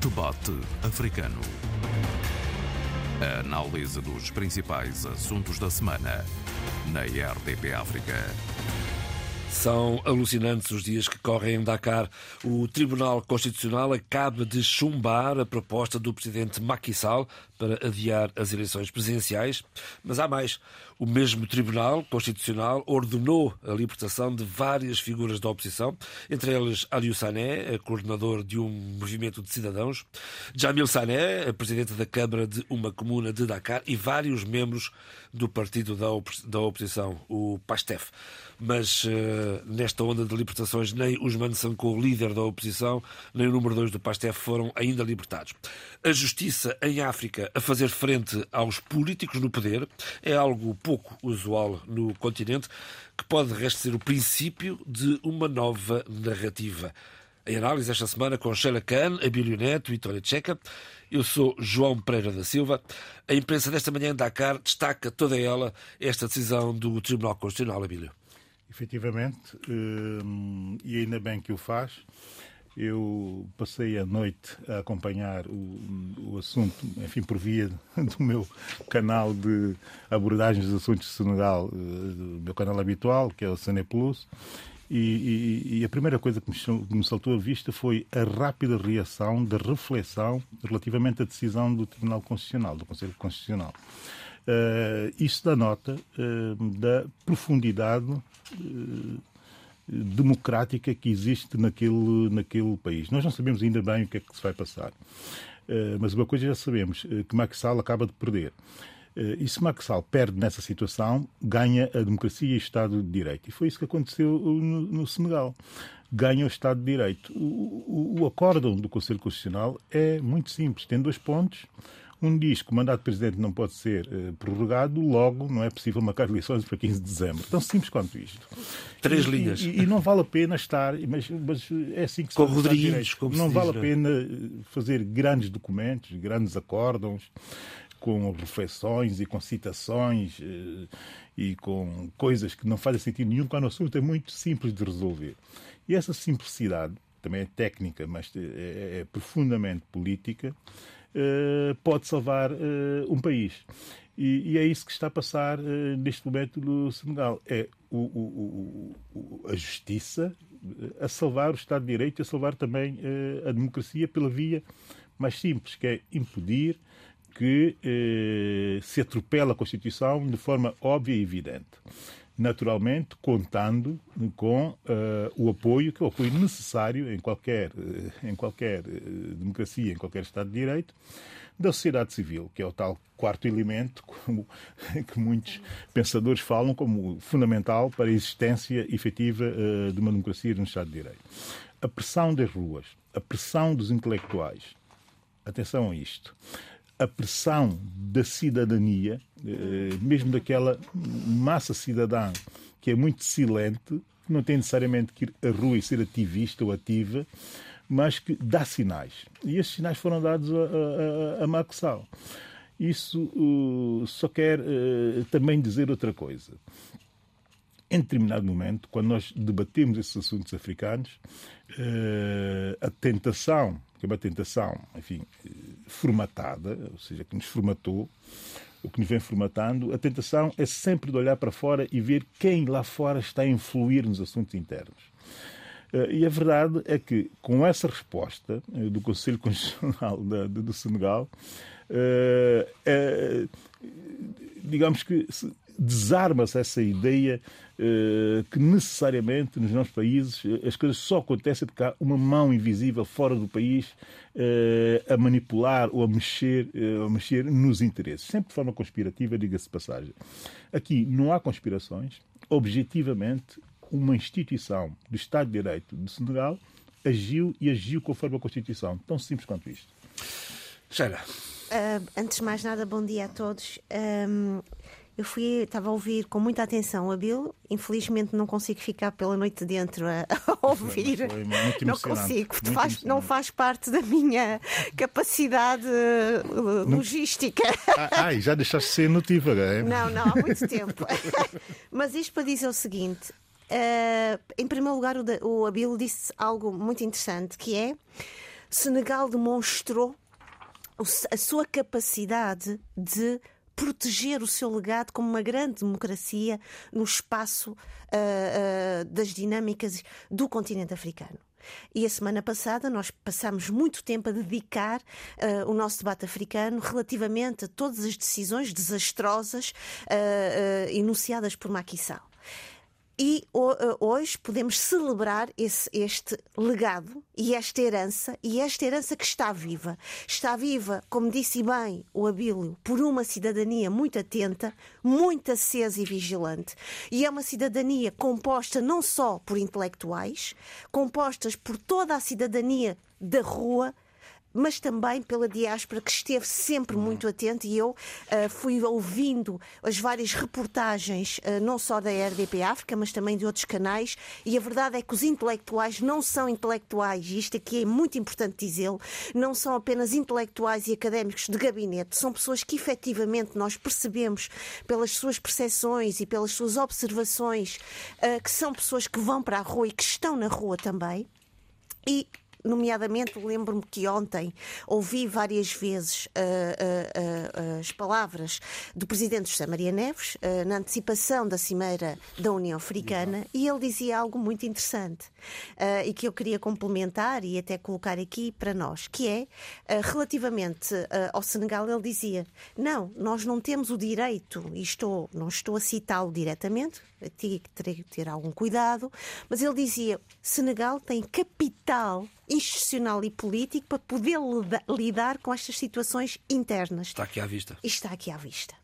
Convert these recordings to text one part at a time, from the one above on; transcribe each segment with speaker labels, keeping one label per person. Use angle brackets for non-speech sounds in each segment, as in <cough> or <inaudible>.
Speaker 1: Debate Africano. A análise dos principais assuntos da semana na RDP África.
Speaker 2: São alucinantes os dias que correm em Dakar. O Tribunal Constitucional acaba de chumbar a proposta do presidente Macky Sall para adiar as eleições presidenciais. Mas há mais. O mesmo Tribunal Constitucional ordenou a libertação de várias figuras da oposição, entre elas Aliou Sané, coordenador de um movimento de cidadãos, Jamil Sané, presidente da Câmara de uma comuna de Dakar, e vários membros do partido da, op da oposição, o PASTEF. Mas uh, nesta onda de libertações, nem Usman Sanko, líder da oposição, nem o número 2 do PASTEF foram ainda libertados. A justiça em África a fazer frente aos políticos no poder é algo pouco usual no continente, que pode de resto ser o princípio de uma nova narrativa. Em análise esta semana com Sheila Khan, Abílio Neto e Vitória Checa. Eu sou João Pereira da Silva. A imprensa desta manhã em Dakar destaca toda ela esta decisão do Tribunal Constitucional, Abílio.
Speaker 3: Efetivamente, hum, e ainda bem que o faz. Eu passei a noite a acompanhar o, o, assunto, enfim, por via do meu canal de abordagens dos assuntos de Senegal, eh, do meu canal habitual, que é o Sene Plus, e, e, e, a primeira coisa que me, me saltou à vista foi a rápida reação da reflexão relativamente à decisão do Tribunal Constitucional, do Conselho Constitucional. Uh, isso dá nota uh, da profundidade uh, democrática que existe naquele, naquele país. Nós não sabemos ainda bem o que é que se vai passar. mas uma coisa já sabemos, que Macky Sall acaba de perder. E se Sall perde nessa situação, ganha a democracia e o Estado de Direito. E foi isso que aconteceu no, no Senegal. Ganha o Estado de Direito. O, o, o acórdão do Conselho Constitucional é muito simples. Tem dois pontos um diz que o mandato de presidente não pode ser uh, prorrogado, logo não é possível marcar eleições para 15 de dezembro. Tão simples quanto isto.
Speaker 2: Três e, linhas.
Speaker 3: E, e, não vale a pena estar, mas, mas é assim que se
Speaker 2: Com Rodrigues, como
Speaker 3: Não vale
Speaker 2: diz,
Speaker 3: a pena eh, fazer grandes documentos, grandes acórdãos, com reflexões e com citações uh, e com coisas que não fazem sentido nenhum, quando o assunto é muito simples de resolver. E essa simplicidade também é técnica, mas é, é profundamente política. Eh, pode salvar eh, um país. E, e, é isso que está a passar uh, neste momento no Senegal. É o, o, o, a justiça a salvar o Estado de Direito e a salvar também a democracia pela via mais simples, que é impedir que se atropele a Constituição de forma óbvia e evidente naturalmente contando com uh, o apoio, que é o apoio necessário em qualquer, uh, em qualquer uh, democracia, em qualquer Estado de Direito, da sociedade civil, que é o tal quarto elemento como, <laughs> que muitos pensadores falam como fundamental para a existência efetiva de uma democracia no Estado de Direito. A pressão das ruas, a pressão dos intelectuais, atenção a isto, a pressão da cidadania, eh, mesmo daquela massa cidadã que é muito silente, que não tem necessariamente que ir à rua e ser ativista ou ativa, mas que dá sinais. E esses sinais foram dados a, a, a. Isso só quer uh, também dizer outra coisa. Em determinado momento, quando nós debatemos esses assuntos africanos, uh, a tentação que é uma tentação, enfim, formatada, ou seja, que nos formatou, o que nos vem formatando, a tentação é sempre de olhar para fora e ver quem lá fora está a influir nos assuntos internos. Eh, e a verdade é que, com essa resposta eh, do Conselho <laughs> Constitucional do Senegal, é, digamos que desarma-se essa ideia eh, que necessariamente nos nossos países eh, as coisas só acontecem porque há uma mão invisível fora do país eh, a manipular ou a mexer, a mexer nos interesses. Sempre de forma conspirativa, diga-se de passagem. Aqui não há conspirações. Objetivamente, uma instituição do Estado de Direito de Senegal agiu e agiu conforme a Constituição. Tão simples quanto isto.
Speaker 2: Sheila.
Speaker 4: Uh, antes de mais nada, bom dia a todos. Um, eu fui, estava a ouvir com muita atenção a Bill. Infelizmente não consigo ficar pela noite dentro a, a ouvir. Foi, foi não consigo, faz, não faz parte da minha capacidade uh, logística.
Speaker 3: Ah, já deixaste de ser notívaga, é?
Speaker 4: Não, não, há muito tempo. <laughs> Mas isto para dizer o seguinte: uh, em primeiro lugar, o, o Abil disse algo muito interessante que é Senegal demonstrou a sua capacidade de proteger o seu legado como uma grande democracia no espaço uh, uh, das dinâmicas do continente africano. E a semana passada nós passamos muito tempo a dedicar uh, o nosso debate africano relativamente a todas as decisões desastrosas enunciadas por Macky Sall. E eh, hoje podemos celebrar esse, este legado e esta herança, e esta herança que está viva. Está viva, como disse bem o Abílio, por uma cidadania muito atenta, muito acesa e vigilante. E é uma cidadania composta não só por intelectuais, compostas por toda a cidadania da rua, mas também pela diáspora que esteve sempre uhum. muito atenta e eu uh, fui ouvindo as várias reportagens, uh, não só da RDP África, mas também de outros canais, e a verdade é que os intelectuais não são intelectuais, e isto aqui é muito importante dizê-lo, não são apenas intelectuais e académicos de gabinete, são pessoas que efetivamente nós percebemos pelas suas percepções e pelas suas observações uh, que são pessoas que vão para a rua e que estão na rua também. E nomeadamente lembro-me que ontem ouvi várias vezes uh, uh, uh, as palavras do presidente José Maria Neves na antecipação da cimeira da União Africana e ele dizia algo muito interessante e que eu queria complementar e até colocar aqui para nós, que é relativamente ao Senegal ele dizia não, nós não temos o direito e estou, não estou a citá-lo diretamente terei que ter algum cuidado, mas ele dizia Senegal tem capital institucional e político para poder lidar com estas situações internas.
Speaker 2: Está aqui à vista.
Speaker 4: está aqui à vista.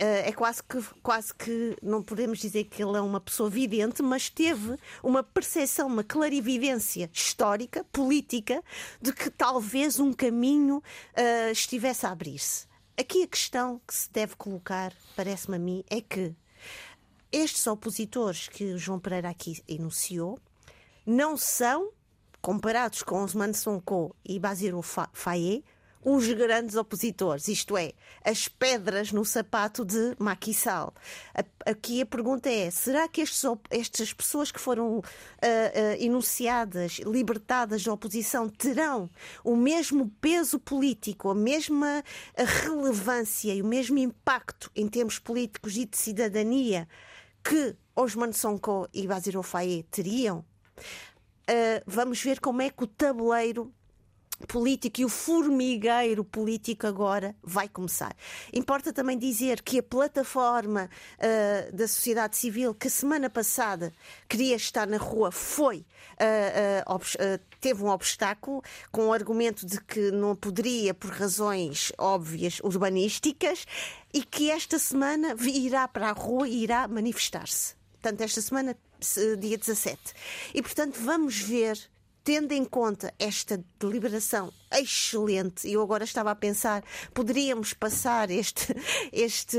Speaker 4: Eh, é quase que, quase que não podemos dizer que ele é uma pessoa vidente, mas teve uma percepção, uma clarividência histórica, política, de que talvez um caminho uh, estivesse a abrir-se. Aqui a questão que se deve colocar, parece-me a mim, é que estes opositores que o João Pereira aqui enunciou não são, comparados com Osman Sonko e Basirou Faye, os grandes opositores, isto é, as pedras no sapato de Macky Sall. Aqui a pergunta é: será que estes, estas pessoas que foram uh, uh, enunciadas, libertadas da oposição, terão o mesmo peso político, a mesma relevância e o mesmo impacto em termos políticos e de cidadania que Osman Sonko e Basir Faye teriam, uh, vamos ver como é que o tabuleiro político e o formigueiro político agora vai começar. Importa também dizer que a plataforma uh, da sociedade civil que semana passada queria estar na rua foi uh, uh, teve um obstáculo com o argumento de que não poderia por razões óbvias urbanísticas e que esta semana irá para a rua e irá manifestar-se. Portanto, esta semana, dia 17. E, portanto, vamos ver tendo em conta esta deliberação excelente, eu agora estava a pensar, poderíamos passar este, <laughs> este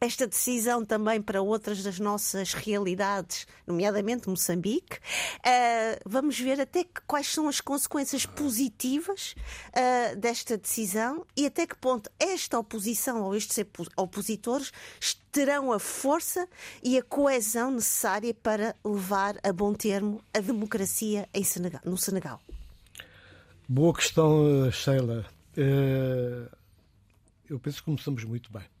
Speaker 4: esta decisão também para outras das nossas realidades, nomeadamente Moçambique. Uh, vamos ver até que, quais são as consequências positivas uh, desta decisão e até que ponto esta oposição ou estes opositores terão a força e a coesão necessária para levar a bom termo a democracia Senegal, no Senegal.
Speaker 5: Boa questão, Sheila. Uh, eu penso que começamos muito bem.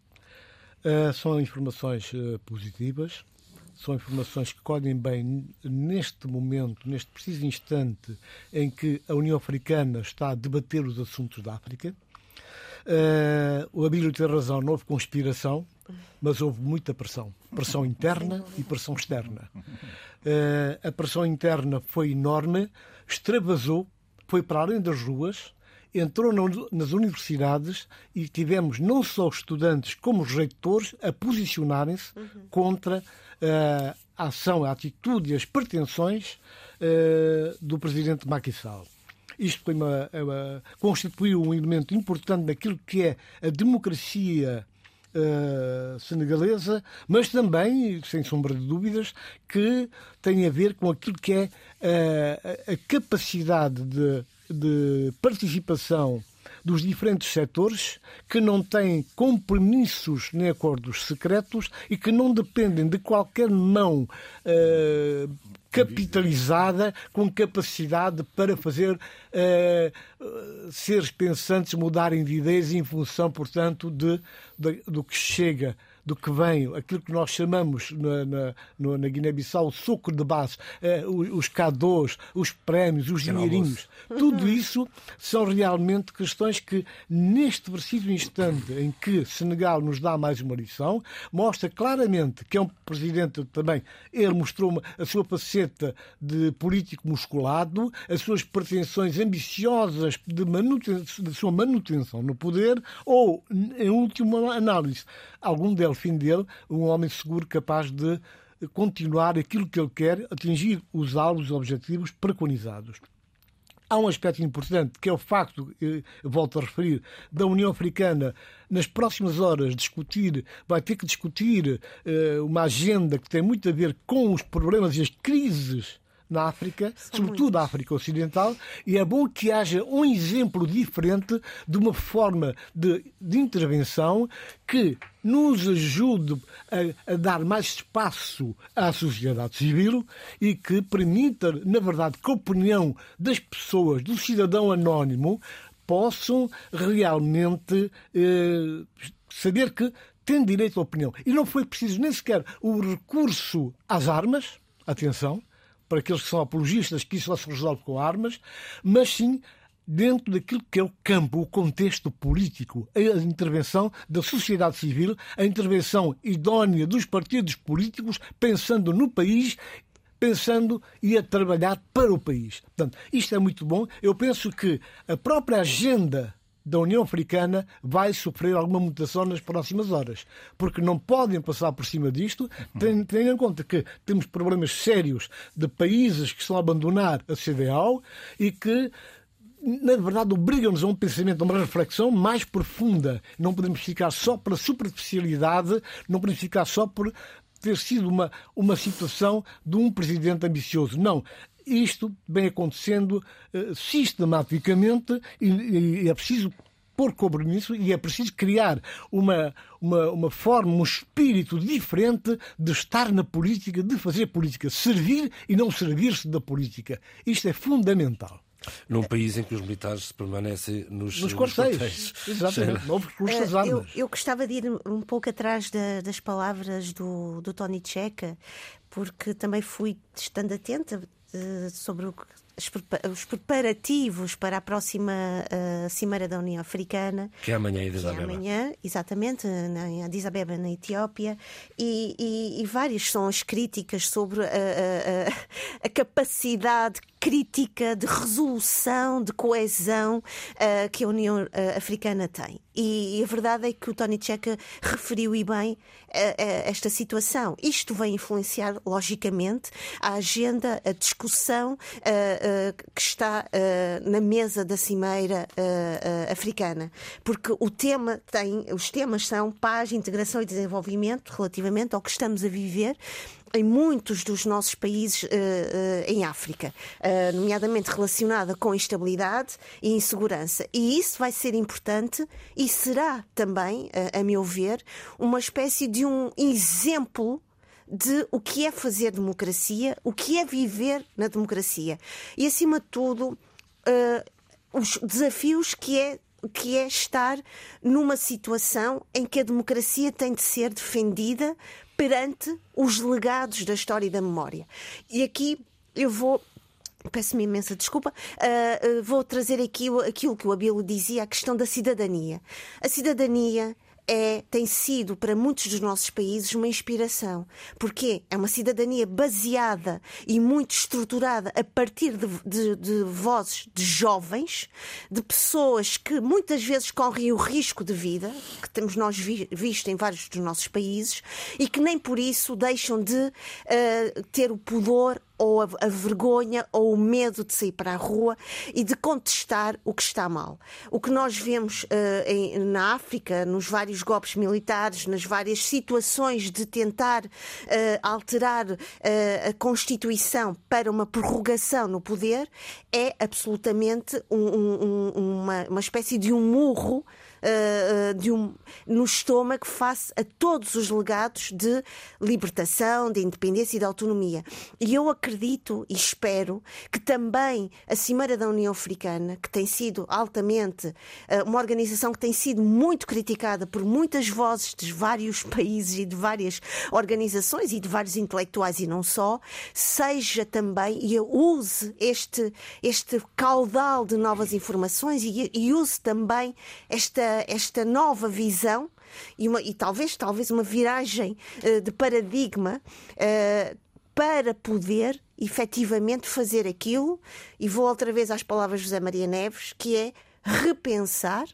Speaker 5: Uh, são informações uh, positivas, são informações que colhem bem neste momento, neste preciso instante em que a União Africana está a debater os assuntos da África. Uh, o Abílio tem razão, não houve conspiração, mas houve muita pressão. Pressão interna e pressão externa. a pressão interna foi enorme, extravasou, foi para além das ruas, entrou nas universidades e tivemos não só estudantes como os reitores a posicionarem-se uhum. contra uh, a ação, a atitude e as pretensões uh, do presidente Macky Sall. Isto uma, uma, constituiu um elemento importante naquilo que é a democracia Uh, senegalesa, mas também, sem sombra de dúvidas, que tem a ver com aquilo que é uh, a capacidade de de participação dos diferentes setores que não têm compromissos nem acordos secretos e que não dependem de qualquer mão uh, capitalizada com capacidade para fazer uh, seres pensantes mudarem de ideias em função, portanto, de, de do que chega do que vem, aquilo que nós chamamos na, na, na Guiné-Bissau o sucro de base, eh, os CADOs, os prémios, os dinheirinhos, tudo isso são realmente questões que, neste preciso instante em que Senegal nos dá mais uma lição, mostra claramente que é um presidente também, ele mostrou uma, a sua faceta de político musculado, as suas pretensões ambiciosas de, manutenção, de sua manutenção no poder, ou, em última análise, algum deles fim dele, um homem seguro capaz de continuar aquilo que ele quer, atingir os alvos, os objetivos preconizados. Há um aspecto importante que é o facto, eh, volto a referir, da União Africana nas próximas horas discutir, vai ter que discutir eh, uma agenda que tem muito a ver com os problemas e as crises na África, São sobretudo na África Ocidental, e é bom que haja um exemplo diferente de uma forma de, de intervenção que nos ajude a, a, dar mais espaço à sociedade civil e que permita, na verdade, que a opinião das pessoas, do cidadão anónimo, possam realmente eh, saber que têm direito à opinião. E não foi preciso nem sequer o recurso às armas, atenção, para aqueles que são apologistas que isso só se resolve com armas, mas sim dentro daquilo que é o campo, o contexto político, a intervenção da sociedade civil, a intervenção idónea dos partidos políticos, pensando no país pensando e a trabalhar para o país. Portanto, isto é muito bom. Eu penso que a própria agenda da União Africana vai sofrer alguma mutação nas próximas horas, porque não podem passar por cima disto, tendo, em conta que temos problemas sérios de países que estão a abandonar a CDAO e que na verdade, obrigam-nos a um pensamento, a uma reflexão mais profunda. Não podemos ficar só pela superficialidade, não podemos ficar só por ter sido uma, uma situação de um presidente ambicioso. Não isto vem acontecendo uh, sistematicamente e, e, é preciso pôr compromisso e é preciso criar uma, uma, uma forma, um espírito diferente de estar na política, de fazer política, servir e não servir-se da política. Isto é fundamental.
Speaker 2: Num país em que os militares permanecem nos,
Speaker 5: nos quartéis. Exatamente, recursos às armas.
Speaker 4: Eu, eu, gostava de ir um pouco atrás da, das palavras do, do Tony Checa, porque também fui estando atenta eh, sobre o, os preparativos para a próxima uh, Cimeira da União Africana.
Speaker 2: Que é amanhã em Addis Abeba.
Speaker 4: É amanhã, exatamente, em Addis Abeba, na Etiópia. E, e, e várias são as críticas sobre a, a, a capacidade crítica, de resolução, de coesão uh, que a União uh, Africana tem. E, a verdade é que o Tony Checa referiu e bem uh, esta situação. Isto vai influenciar, logicamente, a agenda, a discussão que está na mesa da Cimeira Africana. Porque o tema tem, os temas são paz, integração e desenvolvimento relativamente ao que estamos a viver em muitos dos nossos países uh, uh, em África, uh, nomeadamente relacionada com instabilidade e insegurança. E isso vai ser importante e será também, a meu ver, uma espécie de um exemplo de o que é fazer democracia, o que é viver na democracia. E, acima de tudo, os desafios que é que é estar numa situação em que a democracia tem de ser defendida perante os legados da história e da memória. E aqui eu vou Peço-me imensa desculpa. Uh, uh, vou trazer aqui aquilo que o Abilo dizia, a questão da cidadania. A cidadania é, tem sido para muitos dos nossos países uma inspiração. Porque é uma cidadania baseada e muito estruturada a partir de, de, de vozes de jovens, de pessoas que muitas vezes correm o risco de vida, que temos nós vi, visto em vários dos nossos países, e que nem por isso deixam de uh, ter o pudor ou a, a vergonha ou o medo de sair para a rua e de contestar o que está mal. O que nós vemos uh, em, na África, nos vários golpes militares, nas várias situações de tentar uh, alterar uh, a Constituição para uma prorrogação no poder, é absolutamente um, um, uma, uma espécie de um murro de um, no estômago face a todos os legados de libertação, de independência e de autonomia. E eu acredito e espero que também a Cimeira da União Africana, que tem sido altamente uh, uma organização que tem sido muito criticada por muitas vozes de vários <laughs> países e de várias organizações e de vários intelectuais e não só, seja também e use este, este caudal de novas informações e, e use também esta esta, nova visão e, uma, e talvez, talvez uma viragem uh, de paradigma uh, para poder efetivamente fazer aquilo, e vou outra vez às palavras de José Maria Neves, que é repensar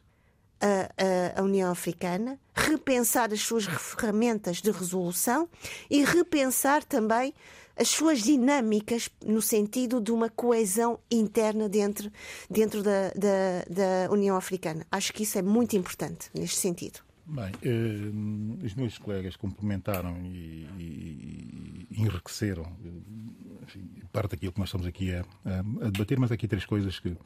Speaker 4: a, a, a, União Africana, repensar as suas ferramentas de resolução e repensar também as suas dinâmicas no sentido de uma coesão interna dentro, dentro da, da, da União Africana. Acho que isso é muito importante neste sentido.
Speaker 3: Bem, eh, os meus colegas complementaram e, e, e enriqueceram enfim, parte daquilo que nós estamos aqui a, a, debater, mas aqui três coisas que,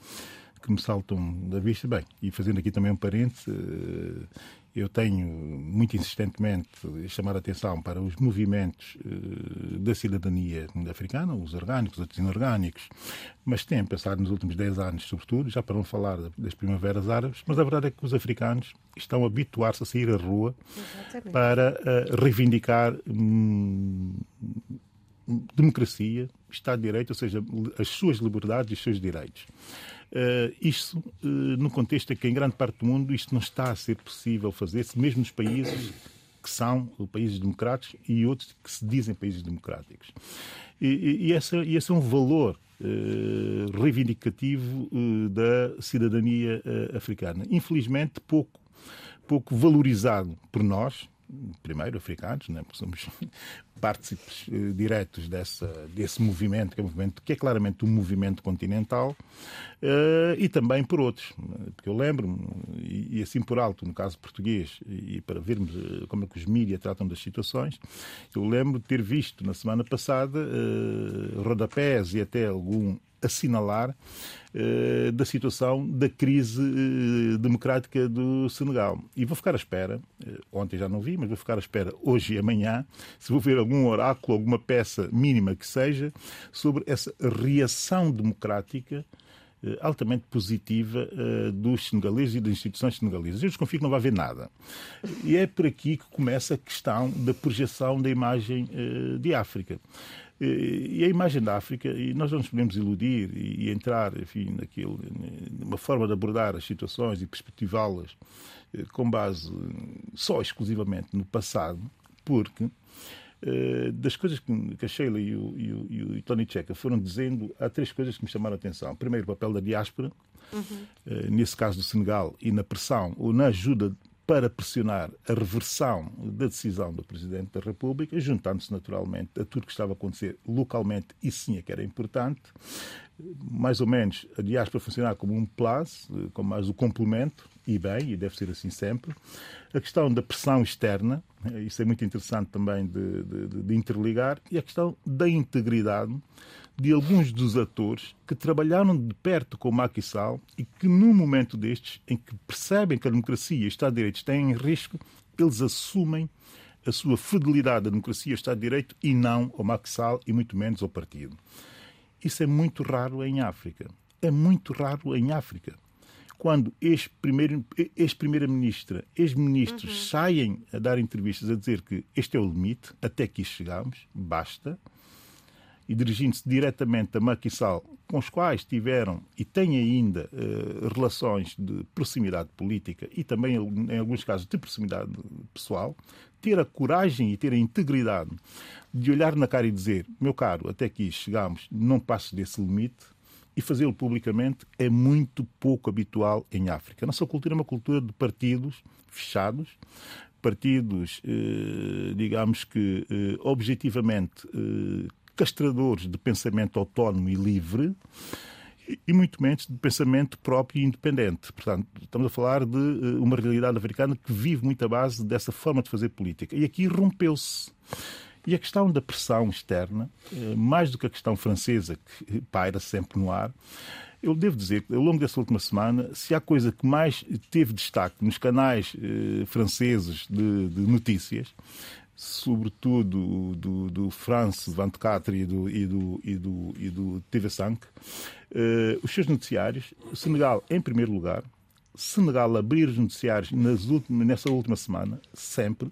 Speaker 3: que me saltam da vista. Bem, e fazendo aqui também um parente, eh, eu tenho muito insistentemente chamado a atenção para os movimentos eh, da cidadania africana, os orgânicos, os inorgânicos, mas tenho pensado nos últimos 10 anos, sobretudo, já para não falar das primaveras árabes, mas a verdade é que os africanos estão a habituar-se a sair à rua Exatamente. para uh, reivindicar hum, democracia, Estado de Direito, ou seja, as suas liberdades e os seus direitos. Uh, isto, uh, no contexto em que em grande parte do mundo isto não está a ser possível fazer-se, mesmo nos países que são países democráticos e outros que se dizem países democráticos. E, e, e esse, e esse é um valor uh, reivindicativo da cidadania africana. Infelizmente, pouco, pouco valorizado por nós, primeiro africanos, né? porque somos <laughs> partícipes eh, diretos dessa, desse movimento que, é um movimento, que é claramente um movimento continental, eh, e também por outros. Porque eu lembro-me, e, e, assim por alto, no caso português, e, e para vermos eh, como é que os mídias tratam das situações, eu lembro de ter visto na semana passada rodapés e até algum assinalar eh, da situação da crise eh, democrática do Senegal. E vou ficar à espera, eh, ontem já não vi, mas vou ficar à espera hoje e amanhã, se vou ver algum oráculo, alguma peça mínima que seja, sobre essa reação democrática altamente positiva dos senegaleses e das instituições senegalesas. Eu desconfio que não vai haver nada. E é por aqui que começa a questão da projeção da imagem de África. E a imagem da África, e nós não nos podemos iludir e, entrar, enfim, naquilo, numa forma de abordar as situações e perspectivá-las eh, com base só exclusivamente no passado, porque eh, das coisas que a Sheila e o, e o, e o Tony Checa foram dizendo, há três coisas que me chamaram a atenção. Primeiro, o papel da diáspora, uhum. nesse caso do Senegal, e na pressão ou na ajuda para pressionar a reversão da decisão do Presidente da República, juntando-se naturalmente a tudo que estava a acontecer localmente, e sim é que era importante, mais ou menos a diáspora funcionar como um plus, como mais o complemento, e bem, e deve ser assim sempre. A questão da pressão externa, isso é muito interessante também de, de, de interligar, e a questão da integridade de alguns dos atores que trabalharam de perto com o Macky Sall e que, num momento destes, em que percebem que a democracia e o Estado de Direito estão em risco, eles assumem a sua fidelidade à democracia e ao Estado de Direito e não ao Macky Sall e muito menos ao partido. Isso é muito raro em África. É muito raro em África. Quando ex-primeira-ministra, ex-ministros uhum. saem a dar entrevistas a dizer que este é o limite, até aqui chegamos, basta, e dirigindo-se diretamente a Sall, com os quais tiveram e têm ainda uh, relações de proximidade política e também, em alguns casos, de proximidade pessoal, ter a coragem e ter a integridade de olhar na cara e dizer: meu caro, até aqui chegamos, não passes desse limite. E fazê-lo publicamente é muito pouco habitual em África. A nossa cultura é uma cultura de partidos fechados, partidos, eh, digamos que, eh, objetivamente castradores de pensamento autónomo e livre e muito menos de pensamento próprio e independente. Portanto, estamos a falar de eh, uma realidade africana que vive muito à base dessa forma de fazer política. E aqui rompeu-se. E a questão da pressão externa, eh, mais do que a questão francesa, que paira sempre no ar, eu devo dizer que, ao longo dessa última semana, se há coisa que mais teve destaque nos canais eh, franceses de, de, notícias, sobretudo do, do France 24 e do, e do, e do, e do TV5, eh, os seus noticiários, Senegal em primeiro lugar, Senegal abrir os noticiários nas últimas, nessa última semana, sempre,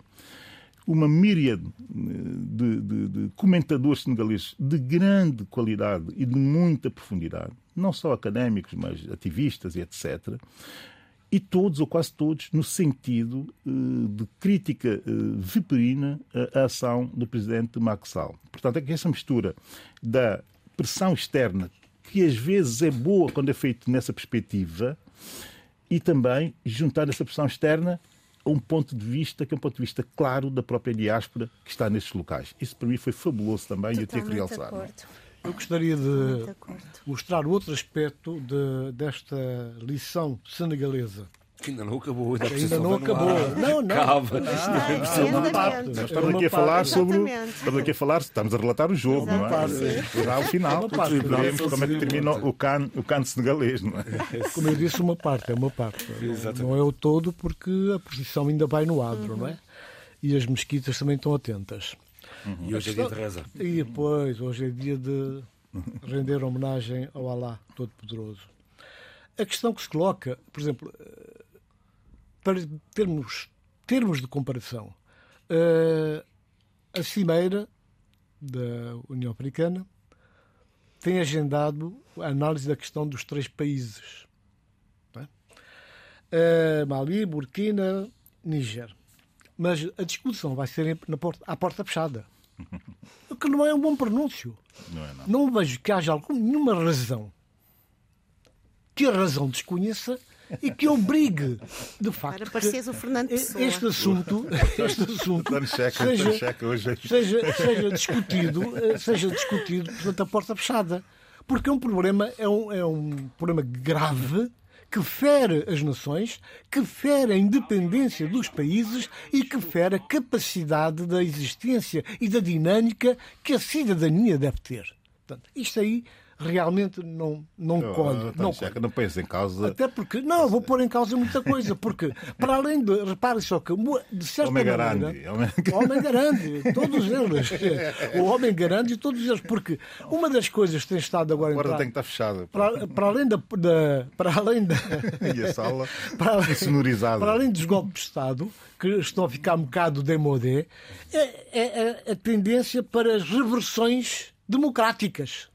Speaker 3: uma míriade eh, de, de, de, comentadores senegaleses de grande qualidade e de muita profundidade, não só académicos, mas ativistas e etc. E todos, ou quase todos, no sentido eh, de crítica eh, viperina à ação do presidente Macky Sall. Portanto, é que essa mistura da pressão externa, que às vezes é boa quando é feito nessa perspectiva, e também juntar essa pressão externa um ponto de vista que é um ponto de vista claro da própria diáspora que está nestes locais. Isso para mim foi fabuloso também e eu tenho que realçar.
Speaker 5: Eu gostaria de mostrar outro aspecto de, desta lição senegalesa.
Speaker 2: Que ainda não acabou. Ainda,
Speaker 5: ainda não acabou. Não, não. Calma.
Speaker 3: Não, é uma parte. Nós estamos aqui a falar sobre. Estamos aqui a falar, estamos a relatar o jogo, não é? Já ao final, veremos como é que termina o can, o canto senegalês, não é? <laughs>
Speaker 5: Como eu disse, uma parte, é uma parte. Exatamente. Não é o todo, porque a posição ainda vai no adro, uhum. não é? E as mesquitas também estão atentas.
Speaker 2: Uhum. E hoje é dia de reza.
Speaker 5: E depois, hoje é dia de render homenagem ao Alá Todo-Poderoso. A questão que se coloca, por exemplo, para termos termos de comparação, uh, a Cimeira da União Africana tem agendado a análise da questão dos três países: é? uh, Mali, Burkina, Níger. Mas a discussão vai ser na porta, à porta fechada. <laughs> O que não é um bom pronúncio. Não, é, não. não vejo que haja alguma, nenhuma razão que a razão desconheça e que obrigue, de facto,
Speaker 4: Para pareces o Fernando Pessoa.
Speaker 5: este assunto, <laughs> este assunto seja, seja, seja discutido, eh, seja discutido portanto, a porta fechada. Porque é um problema, é um, é um problema grave que fere as nações, que fere a independência dos países e que fere a capacidade da existência e da dinâmica que a cidadania deve ter. Portanto, isto aí realmente não, não oh, colhe.
Speaker 3: Não, colhe. não pensa em causa.
Speaker 5: Até porque, não, vou pôr em causa muita coisa, porque para além de, repare só que, de certa homem maneira. Grande, homem... Homem garante, todos eles. <laughs> O homem garante e todos eles, porque uma das coisas que tem estado agora.
Speaker 3: Agora tem que estar fechada.
Speaker 5: Para, para além da. da para além da. <laughs>
Speaker 3: e a sala <laughs> para além, sonorizada.
Speaker 5: Para além dos golpes de Estado, que estão a ficar um bocado demodé, é, é, é a tendência para as reversões democráticas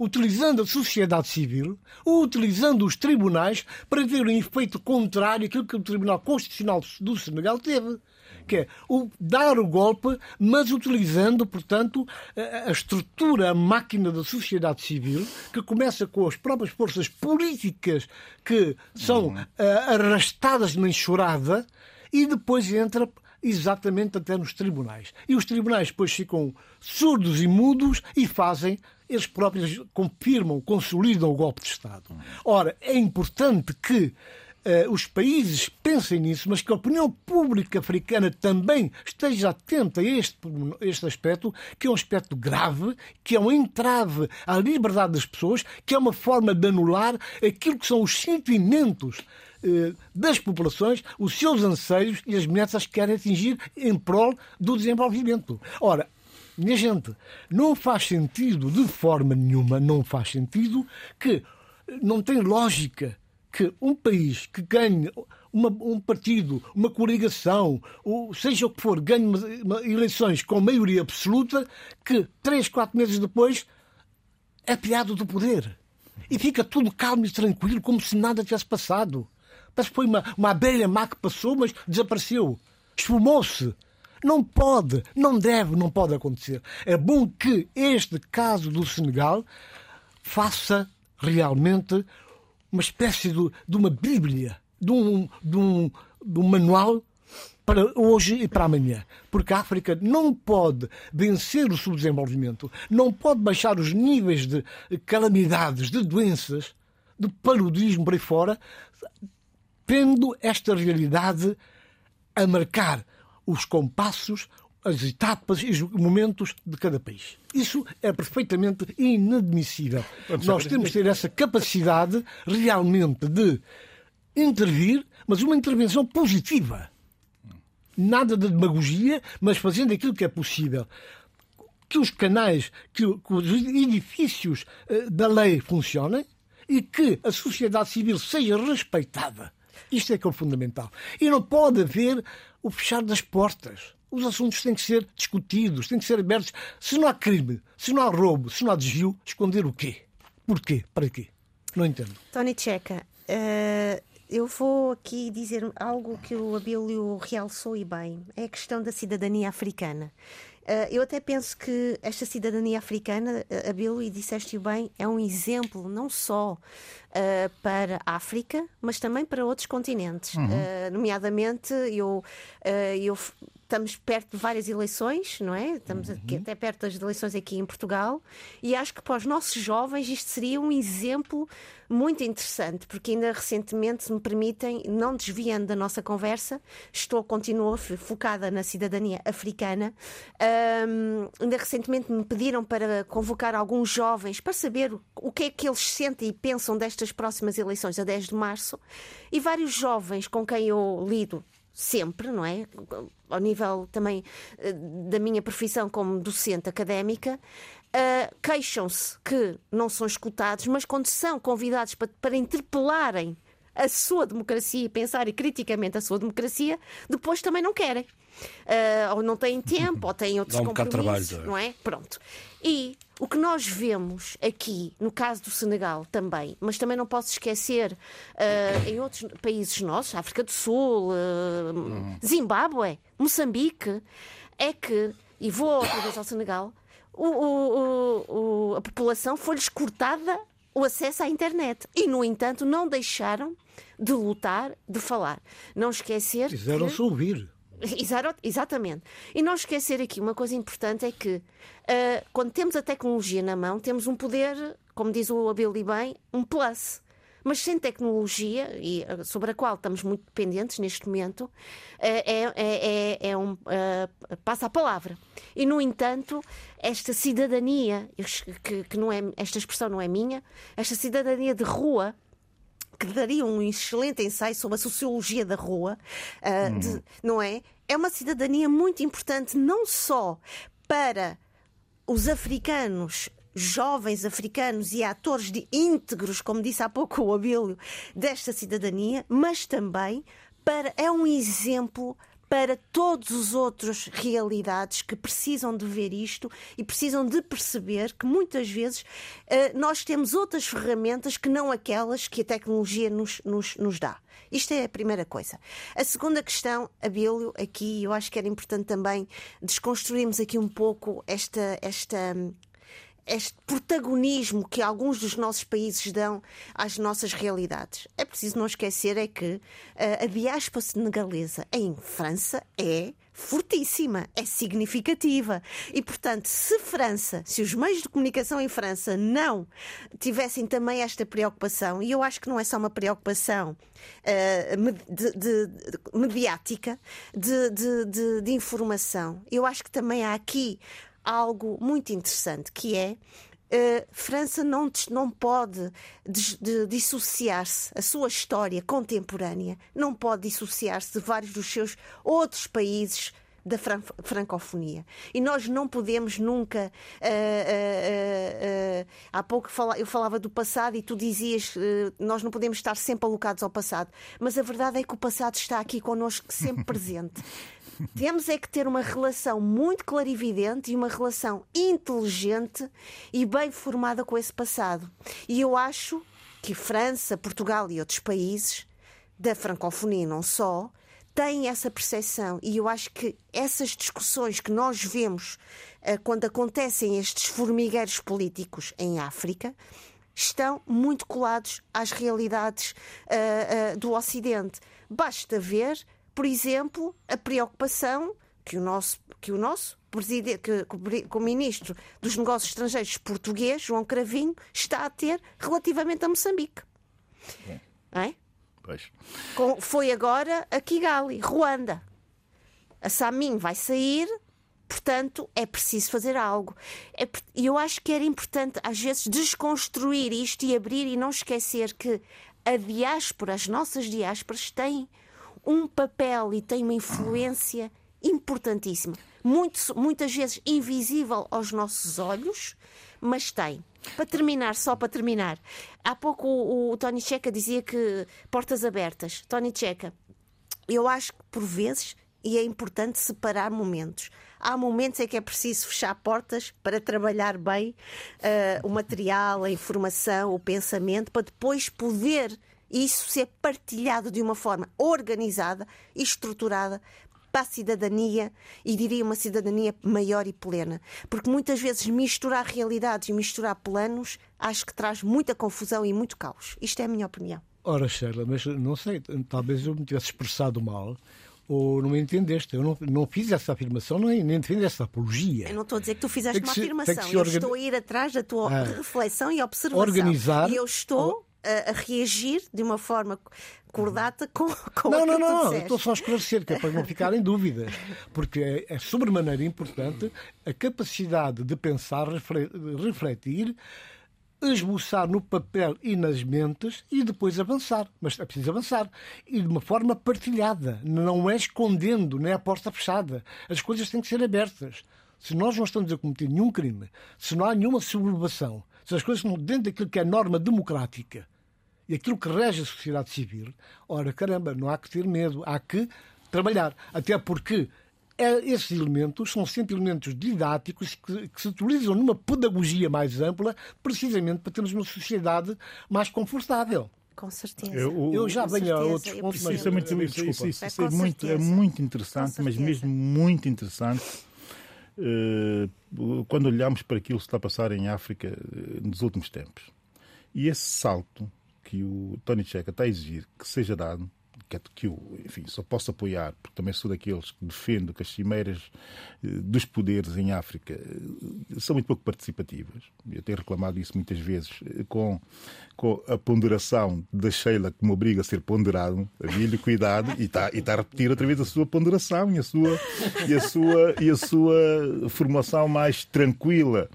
Speaker 5: utilizando a sociedade civil, ou utilizando os tribunais para ter um efeito contrário àquilo que o Tribunal Constitucional do Senegal teve que é o dar o golpe, mas utilizando, portanto, a, estrutura, a máquina da sociedade civil, que começa com as próprias forças políticas que são uh, arrastadas na enxurrada e depois entra exatamente até nos tribunais. E os tribunais depois ficam surdos e mudos e fazem eles próprios confirmam, consolidam o golpe de Estado. Ora, é importante que Uh, os países pensem nisso, mas que a opinião pública africana também esteja atenta a este, este aspecto, que é um aspecto grave, que é um entrave à liberdade das pessoas, que é uma forma de anular aquilo que são os sentimentos das populações, os seus anseios e as metas que querem atingir em prol do desenvolvimento. Ora, minha gente, não faz sentido, de forma nenhuma, não faz sentido que não tem lógica que um país que ganhe uma, um partido, uma coligação, ou seja o que for, ganhe uma, uma, eleições com maioria absoluta, que três, quatro meses depois é piado do poder. E fica tudo calmo e tranquilo, como se nada tivesse passado. Parece que foi uma, uma abelha má que passou, mas desapareceu. Esfumou-se. Não pode, não deve, não pode acontecer. É bom que este caso do Senegal faça realmente uma espécie de, de uma Bíblia, de um, de, um, de um manual para hoje e para amanhã. Porque a África não pode vencer o subdesenvolvimento, não pode baixar os níveis de calamidades, de doenças, de paludismo por aí fora, tendo esta realidade a marcar os compassos, as etapas e os momentos de cada país. Isso é perfeitamente inadmissível. Nós temos que ter essa capacidade realmente de intervir, mas uma intervenção positiva. Nada de demagogia, mas fazendo aquilo que é possível. Que os canais, que, os edifícios eh, da lei funcionem e que a sociedade civil seja respeitada. Isto é que é o fundamental. E não pode haver o fechar das portas. Os assuntos têm que ser discutidos, têm que ser abertos. Se não há crime, se não há roubo, se não há desvio, esconder o quê? Porquê? Para quê? Não entendo.
Speaker 4: Tony Checa, uh, eu vou aqui dizer algo que o Abílio realçou e bem. É a questão da cidadania africana. Uh, eu até penso que esta cidadania africana, uh, Abílio, e disseste-o bem, é um exemplo não só uh, para a África, mas também para outros continentes. Uhum. Uh, nomeadamente, eu, eu estamos perto de várias eleições, não é? Estamos uhum. aqui, até perto das eleições aqui em Portugal, e acho que para os nossos jovens isto seria um exemplo muito interessante, porque ainda recentemente, se me permitem, não desviando da nossa conversa, estou, continuo focada na cidadania africana. Um, ainda recentemente me pediram para convocar alguns jovens para saber o que é que eles sentem e pensam destas próximas eleições a 10 de março, e vários jovens com quem eu lido sempre, não é? Ao nível também eh, da minha profissão como docente académica, uh, queixam-se que não são escutados, mas quando são convidados para, para interpelarem a sua democracia e pensarem criticamente a sua democracia, depois também não querem. Uh, ou não têm <laughs> tempo, ou têm outros um compromissos, trabalho, não é? Pronto. E o que nós vemos aqui, no caso do Senegal também, mas também não posso esquecer uh, em outros países nossos, África do Sul, uh, Zimbábue, Moçambique, é que, e vou outra vez ao Senegal, o, o, o, a população foi-lhes cortada o acesso à internet. E, no entanto, não deixaram de lutar, de falar. Não esquecer.
Speaker 5: Fizeram-se que... ouvir. <laughs>
Speaker 4: Exatamente. E não esquecer aqui uma coisa importante é que uh, quando temos a tecnologia na mão, temos um poder, como diz o Abel bem, um plus. Mas sem tecnologia, e ah, sobre a qual estamos muito dependentes neste momento, uh, é, é, é um, uh, passa a palavra. E, no entanto, esta cidadania, que, que não é, esta expressão não é minha, esta cidadania de rua, que daria um excelente ensaio sobre a sociologia da rua, uh, de, uhum. não é? É uma cidadania muito importante, não só para os africanos jovens africanos e atores de íntegros, como disse há pouco o Abílio, desta cidadania, mas também para é um exemplo para todos os outros realidades que precisam de ver isto e precisam de perceber que muitas vezes uh, nós temos outras ferramentas que não aquelas que a tecnologia nos, nos, nos dá. Isto é a primeira coisa. A segunda questão, Abílio, aqui eu acho que era importante também desconstruirmos aqui um pouco esta, esta este protagonismo que alguns dos nossos países dão às nossas realidades. É preciso não esquecer é que uh, a diáspora senegalesa em França é fortíssima, é significativa. E, portanto, se França, se os meios de comunicação em França não tivessem também esta preocupação, e eu acho que não é só uma preocupação uh, de, de, de, mediática, de informação, eu acho que também há aqui algo muito interessante, que é Uh, França não, não pode de, dissociar-se, a sua história contemporânea não pode dissociar-se de vários dos seus outros países da fran francofonia. E nós não podemos nunca. Uh, uh, há pouco fala, eu falava do passado e tu dizias nós não podemos estar sempre alocados ao passado. Mas a verdade é que o passado está aqui connosco, sempre presente. <laughs> Temos é que ter uma relação muito clarividente e uma relação inteligente e bem formada com esse passado. E eu acho que França, Portugal e outros países, da francofonia não só, têm essa percepção. E eu acho que essas discussões que nós vemos uh, quando acontecem estes formigueiros políticos em África estão muito colados às realidades uh, uh, do Ocidente. Basta ver por exemplo, a preocupação que o nosso, que o nosso presidente, que, que o ministro dos Negócios Estrangeiros português, João Cravinho, está a ter relativamente a Moçambique. É?
Speaker 3: Pois.
Speaker 4: Com, foi agora a Kigali, Ruanda. A Samin vai sair, portanto, é preciso fazer algo. É, e eu acho que era importante, às vezes, desconstruir isto e abrir e não esquecer que a diáspora, as nossas diásporas, têm um papel e têm uma influência importantíssima. Muito, muitas vezes invisível aos nossos olhos, mas tem. Para terminar, só para terminar, há pouco o, o Tony Checa dizia que portas abertas. Tony Checa, eu acho que por vezes e é importante separar momentos. Há momentos em que é preciso fechar portas para trabalhar bem uh, o material, a informação, o pensamento, para depois poder isso ser partilhado de uma forma organizada e estruturada para a cidadania e diria uma cidadania maior e plena. Porque muitas vezes misturar realidades e misturar planos acho que traz muita confusão e muito caos. Isto é a minha opinião.
Speaker 5: Ora, Sheila, mas não sei, talvez eu me tivesse expressado mal ou não me entendeste. Eu não, não fiz essa afirmação, nem, nem defendo essa apologia.
Speaker 4: Eu não estou a dizer que tu fizeste uma se, afirmação. Eu estou a ir atrás da tua ah, reflexão e observação.
Speaker 5: Organizar.
Speaker 4: E eu estou a, a reagir de uma forma cordata com, com
Speaker 5: Não, não, não, não. estou só a esclarecer, que é para não ficarem dúvidas. Porque é, é sobremaneira importante a capacidade de pensar, refletir, esboçar no papel e nas mentes e depois avançar. Mas é preciso avançar. E de uma forma partilhada. Não é escondendo, não é a porta fechada. As coisas têm que ser abertas. Se nós não estamos a cometer nenhum crime, se não há nenhuma sublevação, se as coisas estão dentro daquilo que é norma democrática e aquilo que rege a sociedade civil, ora caramba, não há que ter medo, há que trabalhar. Até porque é, esses elementos são sempre elementos didáticos que, que, se utilizam numa pedagogia mais ampla, precisamente para termos uma sociedade mais confortável.
Speaker 4: Com certeza.
Speaker 5: Eu, eu já venho a outros
Speaker 3: pontos, mas isso é muito, isso, isso, é, muito, é muito interessante, mas mesmo muito interessante quando olhamos para aquilo que está a passar em África eh, nos últimos tempos. E esse salto que o Tony Checa está a exigir que seja dado que, que eu, enfim, só posso apoiar, porque também sou daqueles que defendo que as cimeiras eh, dos poderes em África eh, são muito pouco participativas. Eu tenho reclamado isso muitas vezes eh, com, com a ponderação da Sheila que me obriga a ser ponderado. Havia-lhe cuidado e está, e está a repetir outra vez a sua ponderação e a sua, e a sua, e a sua formação mais tranquila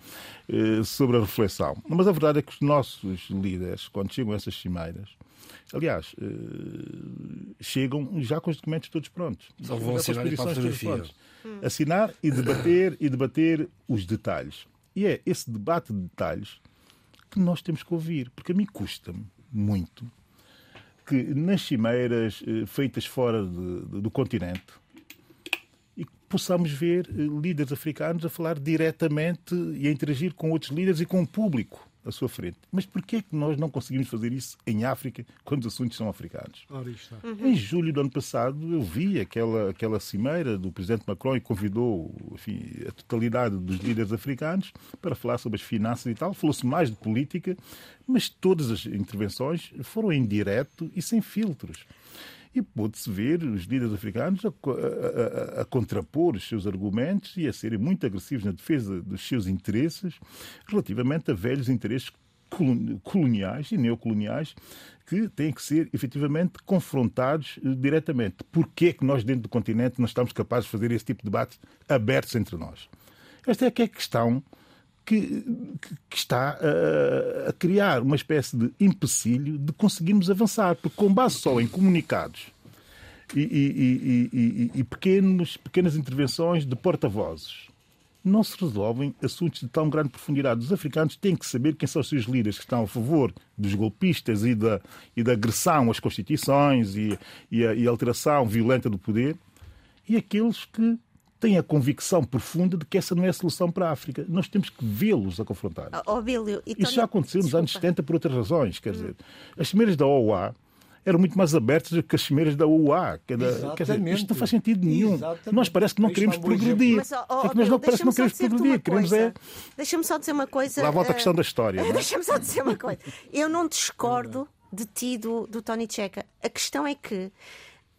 Speaker 3: sobre a reflexão. Mas a verdade é que os nossos líderes, quando chegam a essas cimeiras, Aliás, uh, chegam já com os documentos todos prontos.
Speaker 2: Só vão assinar e para
Speaker 3: Assinar e debater e debater os detalhes. E é esse debate de detalhes que nós temos que ouvir, porque a mim custa-me muito que nas cimeiras uh, feitas fora de, de, do continente e possamos ver uh, líderes africanos a falar diretamente e a interagir com outros líderes e com o público à sua frente. Mas porquê é que nós não conseguimos fazer isso em África quando os assuntos são africanos? Uhum. Em julho do ano passado eu vi aquela, aquela cimeira do presidente Macron e convidou enfim, a totalidade dos líderes africanos para falar sobre as finanças e tal. Falou-se mais de política, mas todas as intervenções foram em direto e sem filtros. E pôde-se ver os líderes africanos a, a, a, a, contrapor os seus argumentos e a serem muito agressivos na defesa dos seus interesses relativamente a velhos interesses coloniais e neocoloniais que têm que ser efetivamente confrontados eh, diretamente. Porquê é que nós, dentro do continente, não estamos capazes de fazer esse tipo de debates abertos entre nós? Esta é que é a questão que, que, está a, a, criar uma espécie de empecilho de conseguirmos avançar, porque com base só em comunicados e, e, e, e pequenos, pequenas intervenções de porta-vozes não se resolvem assuntos de tão grande profundidade. Os africanos têm que saber quem são os seus líderes que estão a favor dos golpistas e da, e da agressão às constituições e, e, a, e a alteração violenta do poder e aqueles que têm a convicção profunda de que essa não é a solução para a África. Nós temos que vê-los a confrontar.
Speaker 4: Oh, Bílio,
Speaker 3: Isso já aconteceu nos anos 70 por outras razões. Quer dizer, as cimeiras da OUA eram muito mais abertas do que as cimeiras da UA. Quer dizer, isto não faz sentido nenhum. Exatamente. Nós parece que não queremos progredir. Mas, oh, é que nós não, parece que não queremos progredir. Queremos é...
Speaker 4: Deixa-me só dizer uma coisa.
Speaker 3: Lá volta a questão da história.
Speaker 4: Uh... <laughs> Deixa-me só dizer uma coisa. Eu não discordo de ti, do, do Tony Checa. A questão é que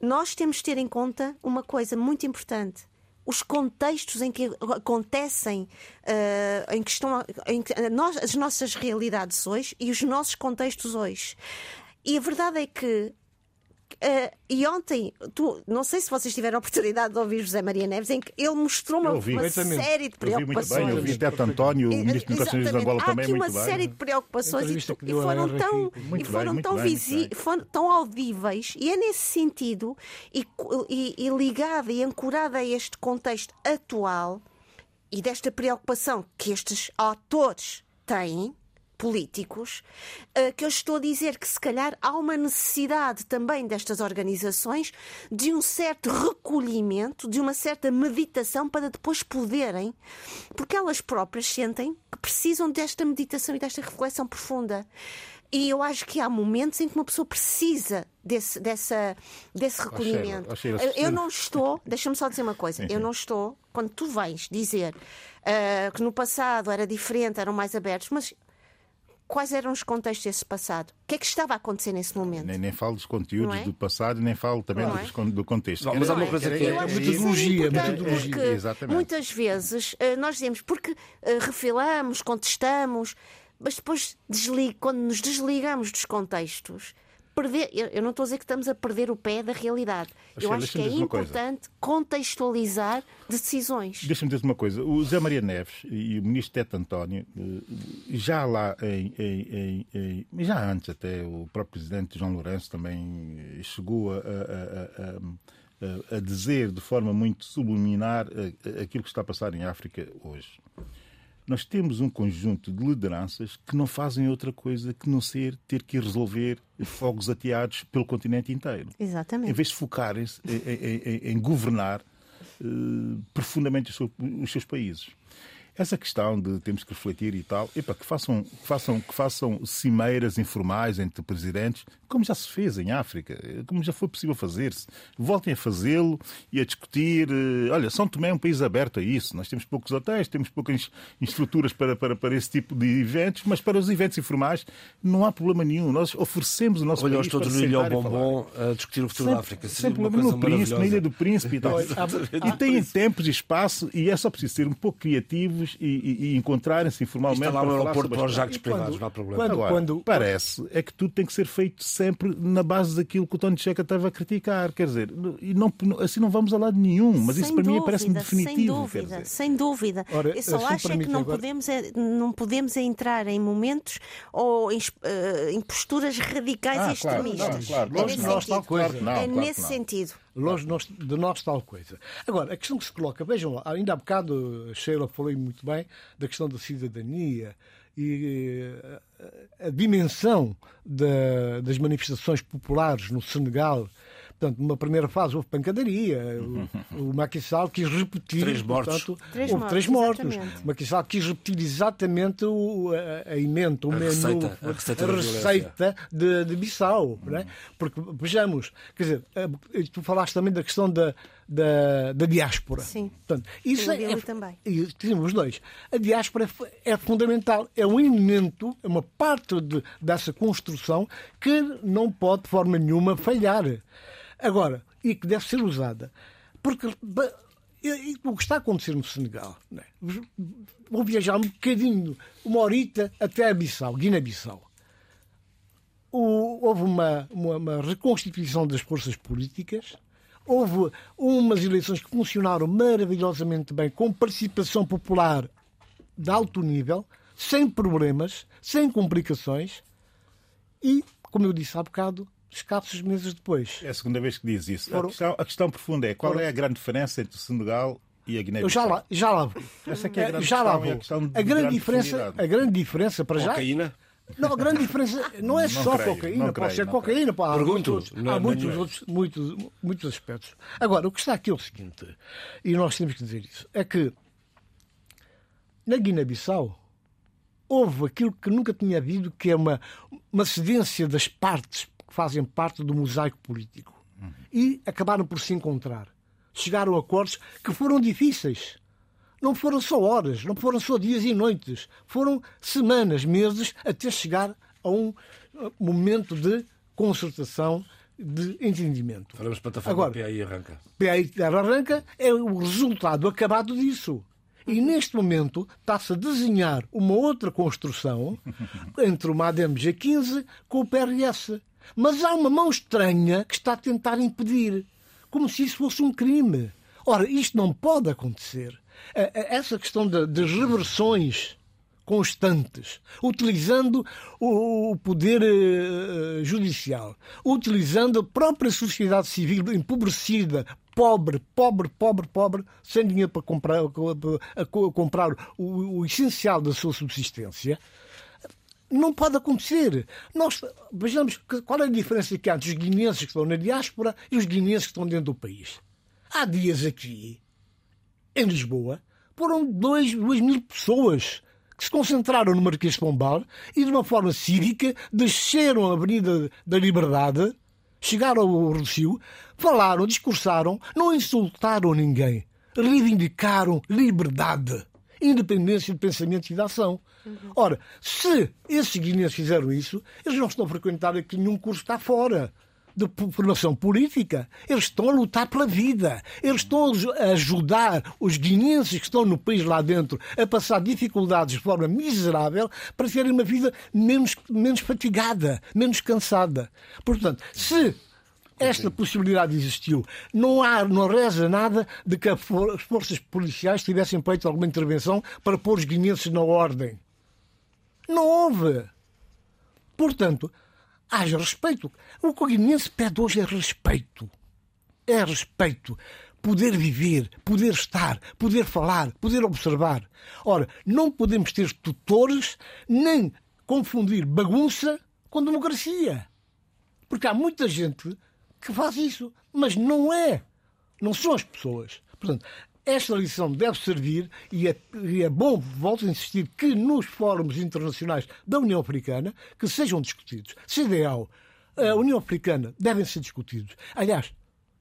Speaker 4: nós temos de ter em conta uma coisa muito importante os contextos em que acontecem, uh, em que estão em que, nós, as nossas realidades hoje e os nossos contextos hoje. E a verdade é que Uh, e ontem, tu, não sei se vocês tiveram a oportunidade de ouvir José Maria Neves, em que ele mostrou uma, uma série de preocupações.
Speaker 3: Eu vi muito bem, eu vi Teto António, o Ministro de Educação de Angola também.
Speaker 4: Há aqui uma série de preocupações e, e, foram tão, e foram bem, tão, visi, foram tão audíveis, e é nesse sentido, e, e, e ligada e ancorada a este contexto atual e desta preocupação que estes autores têm políticos, eh, que eu estou a dizer que se calhar há uma necessidade também destas organizações de um certo recolhimento, de uma certa meditação para depois poderem, porque elas próprias sentem que precisam desta meditação e desta reflexão profunda. E eu acho que há momentos em que uma pessoa precisa desse, dessa, desse recolhimento. eu não estou, deixa-me só dizer uma coisa, eu não estou, quando tu vais dizer uh, que no passado era diferente, eram mais abertos, mas quais eram os contextos desse passado? O que é que estava a acontecer nesse momento?
Speaker 3: Nem, nem falo dos conteúdos é? do passado, nem falo também é? do contexto.
Speaker 2: Não, mas há uma coisa que é, é metodologia.
Speaker 4: metodologia. Exatamente. Muitas vezes eh, nós dizemos porque eh, refilamos, contestamos, mas depois quando nos desligamos dos contextos, perder. Eu não estou a dizer que estamos a perder o pé da realidade. eu acho que é importante contextualizar decisões.
Speaker 3: Deixa-me dizer uma coisa. O Zé Maria Neves e o ministro Teto António, eh, já lá em, em, em, já antes até, o próprio presidente João Lourenço também eh, chegou a, a, a, a dizer de forma muito subliminar eh, aquilo que está a passar em África hoje nós temos um conjunto de lideranças que não fazem outra coisa que não ser ter que resolver fogos ateados pelo continente inteiro.
Speaker 4: Exatamente.
Speaker 3: Em vez de focarem-se em, em, em, governar uh, profundamente os seus, os seus países essa questão de temos que refletir e tal, epa, que, façam, que, façam, que façam cimeiras informais entre presidentes, como já se fez em África, como já foi possível fazer-se. Voltem a fazê-lo e a discutir. Eh, olha, São Tomé é um país aberto a isso. Nós temos poucos hotéis, temos poucas estruturas para, para, para esse tipo de eventos, mas para os eventos informais não há problema nenhum. Nós oferecemos o nosso
Speaker 2: Olha,
Speaker 3: país
Speaker 2: todos no Ilha ao Bombom a discutir o futuro
Speaker 3: sem,
Speaker 2: da África.
Speaker 3: Sem problema no Príncipe, na Ilha do Príncipe e tal. <laughs> e têm tempos e espaço e é só preciso ser um pouco criativo e, e encontrarem-se informalmente. Está
Speaker 2: lá no aeroporto para os privados, não há problema.
Speaker 3: Quando, Agora, quando... parece é que tudo tem que ser feito sempre na base daquilo que o Tony Checa estava a criticar. Quer dizer, e não, assim não vamos a lado nenhum, mas sem isso para dúvida, mim parece-me definitivo.
Speaker 4: Sem dúvida, sem dúvida. Ora, Eu só acho é que não, agora... podemos, é, não podemos entrar em momentos ou em, uh, em posturas radicais ah, e extremistas.
Speaker 3: Claro, claro. É nesse
Speaker 4: nós,
Speaker 3: sentido.
Speaker 4: Claro, não, é nesse sentido
Speaker 5: longe de nós tal coisa. Agora, a questão que se coloca, vejam lá, ainda há bocado a Sheila falou muito bem da questão da cidadania e eh, a dimensão da, das manifestações populares no Senegal Portanto, numa primeira fase houve pancadaria. O, o Macky Sall quis repetir.
Speaker 2: Três mortos.
Speaker 5: Portanto, três houve mortos, três mortos. Exatamente. O Macky Sall quis repetir exatamente o, a, a emenda, o a menu,
Speaker 2: receita, a receita, a
Speaker 5: receita de, de Bissau. Uhum. Né? Porque, vejamos, quer dizer, tu falaste também da questão da, da, da diáspora.
Speaker 4: Sim.
Speaker 5: Portanto, isso
Speaker 4: é, é, também.
Speaker 5: Temos os dois. A diáspora é, é, fundamental, é um elemento, é uma parte de, dessa construção que não pode de forma nenhuma falhar. Agora, e que deve ser usada. Porque o que está a acontecer no Senegal, né? vou viajar um bocadinho, uma horita até a Bissau, Guiné-Bissau. Houve uma, uma, uma, reconstituição das forças políticas, houve umas eleições que funcionaram maravilhosamente bem, com participação popular de alto nível, sem problemas, sem complicações, e, como eu disse há bocado, escassos meses depois.
Speaker 3: É a segunda vez que diz isso. Foram... A, questão, a, questão, profunda é qual Foram... é a grande diferença entre o Senegal e a Guiné-Bissau?
Speaker 5: Já lá, já lá vou.
Speaker 3: Essa é a grande
Speaker 5: já
Speaker 3: lá
Speaker 5: vou. A, a grande, grande diferença, a grande diferença para já. Não, a grande diferença não é não só creio, cocaína, pode ser cocaína, pá, há,
Speaker 2: Pergunto,
Speaker 5: muitos, não, há muitos, é. outros, muitos, muitos aspectos. Agora, o que está aqui é o seguinte, e nós temos que dizer isso, é que na Guiné-Bissau houve aquilo que nunca tinha havido, que é uma, uma cedência das partes fazem parte do mosaico político. Uhum. E acabaram por se encontrar. Chegaram a acordos que foram difíceis. Não foram só horas, não foram só dias e noites. Foram semanas, meses, até chegar a um momento de concertação de entendimento.
Speaker 2: Falamos plataforma Agora, PAI arranca.
Speaker 5: PAI arranca é o resultado acabado disso. E neste momento está-se a desenhar uma outra construção <laughs> entre o MADEM G15 com o PRS. Mas há uma mão estranha que está a tentar impedir, como se isso fosse um crime. Ora, isto não pode acontecer. Essa questão das reversões constantes, utilizando o, poder uh, judicial, utilizando a própria sociedade civil empobrecida, pobre, pobre, pobre, pobre, sem dinheiro para comprar, para comprar o, o essencial da sua subsistência. Não pode acontecer. Nós vejamos qual é a diferença que há entre os guineenses que estão na diáspora e os guineenses que estão dentro do país. Há dias aqui, em Lisboa, foram 2 mil pessoas que se concentraram no Marquês de Pombal e, de uma forma cívica, desceram a Avenida da Liberdade, chegaram ao Rocio, falaram, discursaram, não insultaram ninguém, reivindicaram liberdade, independência de pensamento e de ação. Ora, se esses guineenses fizeram isso, eles não estão a frequentar aqui nenhum curso está fora de formação política, eles estão a lutar pela vida. Eles estão a ajudar os guineenses que estão no país lá dentro a passar dificuldades de forma miserável para terem uma vida menos, menos fatigada, menos cansada. Portanto, se esta possibilidade existiu. Não há, não reza nada de que as forças policiais tivessem feito alguma intervenção para pôr os guineenses na ordem. Não houve. Portanto, haja respeito. O que o guineense pede hoje é respeito. É respeito. Poder viver, poder estar, poder falar, poder observar. Ora, não podemos ter tutores nem confundir bagunça com democracia. Porque há muita gente que faz isso, mas não é. Não são as pessoas. Portanto, esta lição deve servir, e é, e é bom, volto a insistir, que nos fóruns internacionais da União Africana, que sejam discutidos. CDAO, a União Africana, devem ser discutidos. Aliás,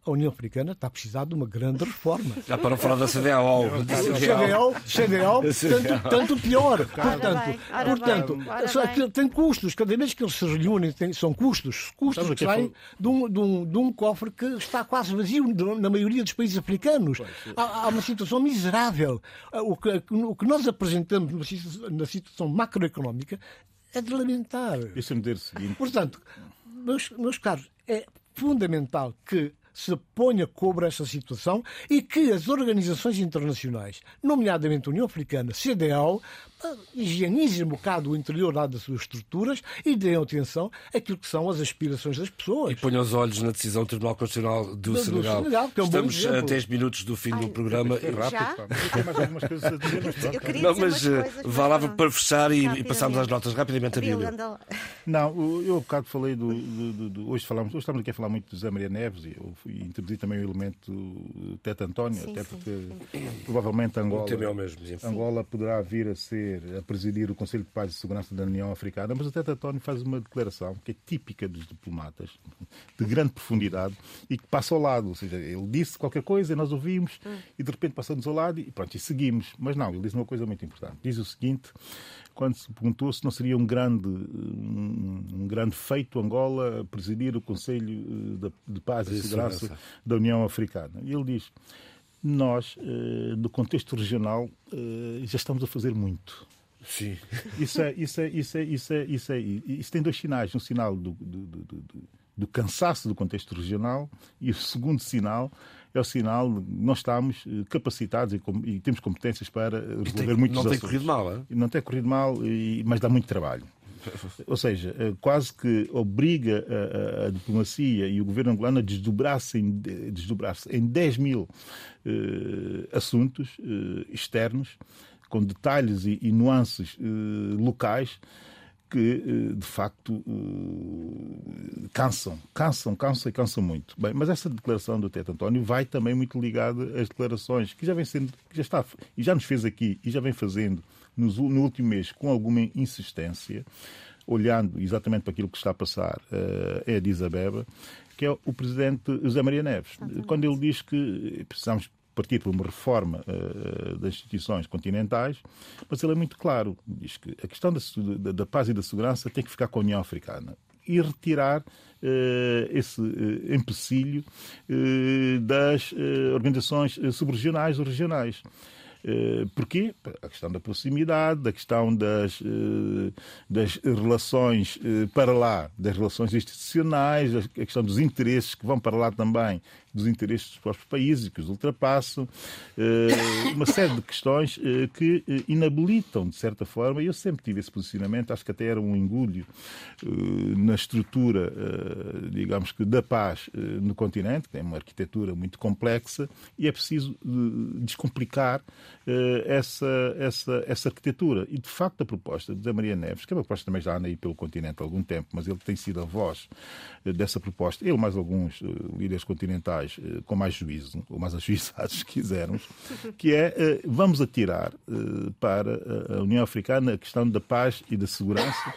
Speaker 5: a União Africana está a precisar de uma grande reforma.
Speaker 2: Já para falar da CDAO.
Speaker 5: CDAO, CDAO tanto, tanto pior. Portanto, portanto tem custos. Cada vez que eles se reúnem, tem, são custos. Custos que saem de um, de, um, de um cofre que está quase vazio na maioria dos países africanos. Há, há uma situação miserável. O que, o que nós apresentamos na situação macroeconómica é de lamentar.
Speaker 3: Deixa-me dizer o seguinte.
Speaker 5: Portanto, meus, meus caros, é fundamental que se ponha cobra esta situação e que as organizações internacionais, nomeadamente a União Africana, CDAO, higienizem um bocado o interior lá das suas estruturas e deem atenção àquilo que são as aspirações das pessoas.
Speaker 2: E ponham os olhos na decisão do Tribunal Constitucional do, do Senegal. Senegal é um Estamos a 10 minutos do fim Ai, do programa.
Speaker 3: É rápido. mais algumas coisas a dizer,
Speaker 2: mas <laughs> Não, mas eh, vá lá para fechar e, e passarmos às notas rapidamente a Bíblia.
Speaker 3: Não, eu há bocado falei do, do, do, Hoje falamos, hoje estamos aqui a falar muito de José Maria Neves e eu fui introduzir também o elemento Tete António, sim, até porque sim. provavelmente Angola,
Speaker 2: é mesmo,
Speaker 3: Angola poderá vir a ser a presidir o Conselho de Paz e Segurança da União Africana, mas o Tete António faz uma declaração que é típica dos diplomatas, de grande profundidade e que passa ao lado. Ou seja, ele disse qualquer coisa, e nós ouvimos hum. e de repente passamos ao lado e pronto, e seguims. Mas não, ele diz uma coisa muito importante. Diz o seguinte: quando se perguntou se não seria um grande, um, um grande feito Angola presidir o Conselho eh, de Paz e Segurança da União Africana. E ele diz nós, eh, no contexto regional, eh, já estamos a fazer muito.
Speaker 2: Sim.
Speaker 3: Isso, é, isso, é, isso, é, isso, é, isso, é, isso tem dois sinais. Um sinal do, do, do, do, cansaço do contexto regional e o segundo sinal é o sinal de que nós estamos eh, capacitados e, e temos competências para resolver tem, muitos
Speaker 2: Não
Speaker 3: assuntos.
Speaker 2: tem corrido mal, é?
Speaker 3: Não tem corrido mal, mas dá muito trabalho. <laughs> Ou seja, eh, quase que obriga a, a, diplomacia e o governo angolano a desdobrar-se em, desdobrar em 10 mil uh, assuntos uh, externos, com detalhes e, e nuances uh, locais que de facto cansam, cansam, cansam e cansam muito. Bem, mas essa declaração do Teto António vai também muito ligada às declarações que já vem sendo, que já está e já nos fez aqui e já vem fazendo no último mês com alguma insistência, olhando exatamente para aquilo que está a passar uh, em Addis Abeba, que é o presidente José Maria Neves. Exatamente. Quando ele diz que precisamos partir por uma reforma uh, das instituições continentais, mas ele é muito claro, diz que a questão da, da, da, paz e da segurança tem que ficar com a União Africana. e retirar esse empecilho das organizações subregionais ou regionais. Eh, porquê? A questão da proximidade, a questão das, eh, das relações eh, para lá, das relações institucionais, a questão dos interesses que vão para lá também dos interesses dos próprios países que os ultrapassam, uma série de questões que inabilitam, de certa forma, e eu sempre tive esse posicionamento, acho que até era um engulho na estrutura, digamos que, da paz no continente, que tem uma arquitetura muito complexa, e é preciso descomplicar essa, essa, essa arquitetura. E, de facto, a proposta da Maria Neves, que é uma proposta também já anda aí pelo continente há algum tempo, mas ele tem sido a voz dessa proposta, ele mais alguns líderes continentais, eh, com mais juízo, ou mais <laughs> ajuizados, se quisermos, que é eh, vamos atirar eh, para a União Africana a questão da paz e da segurança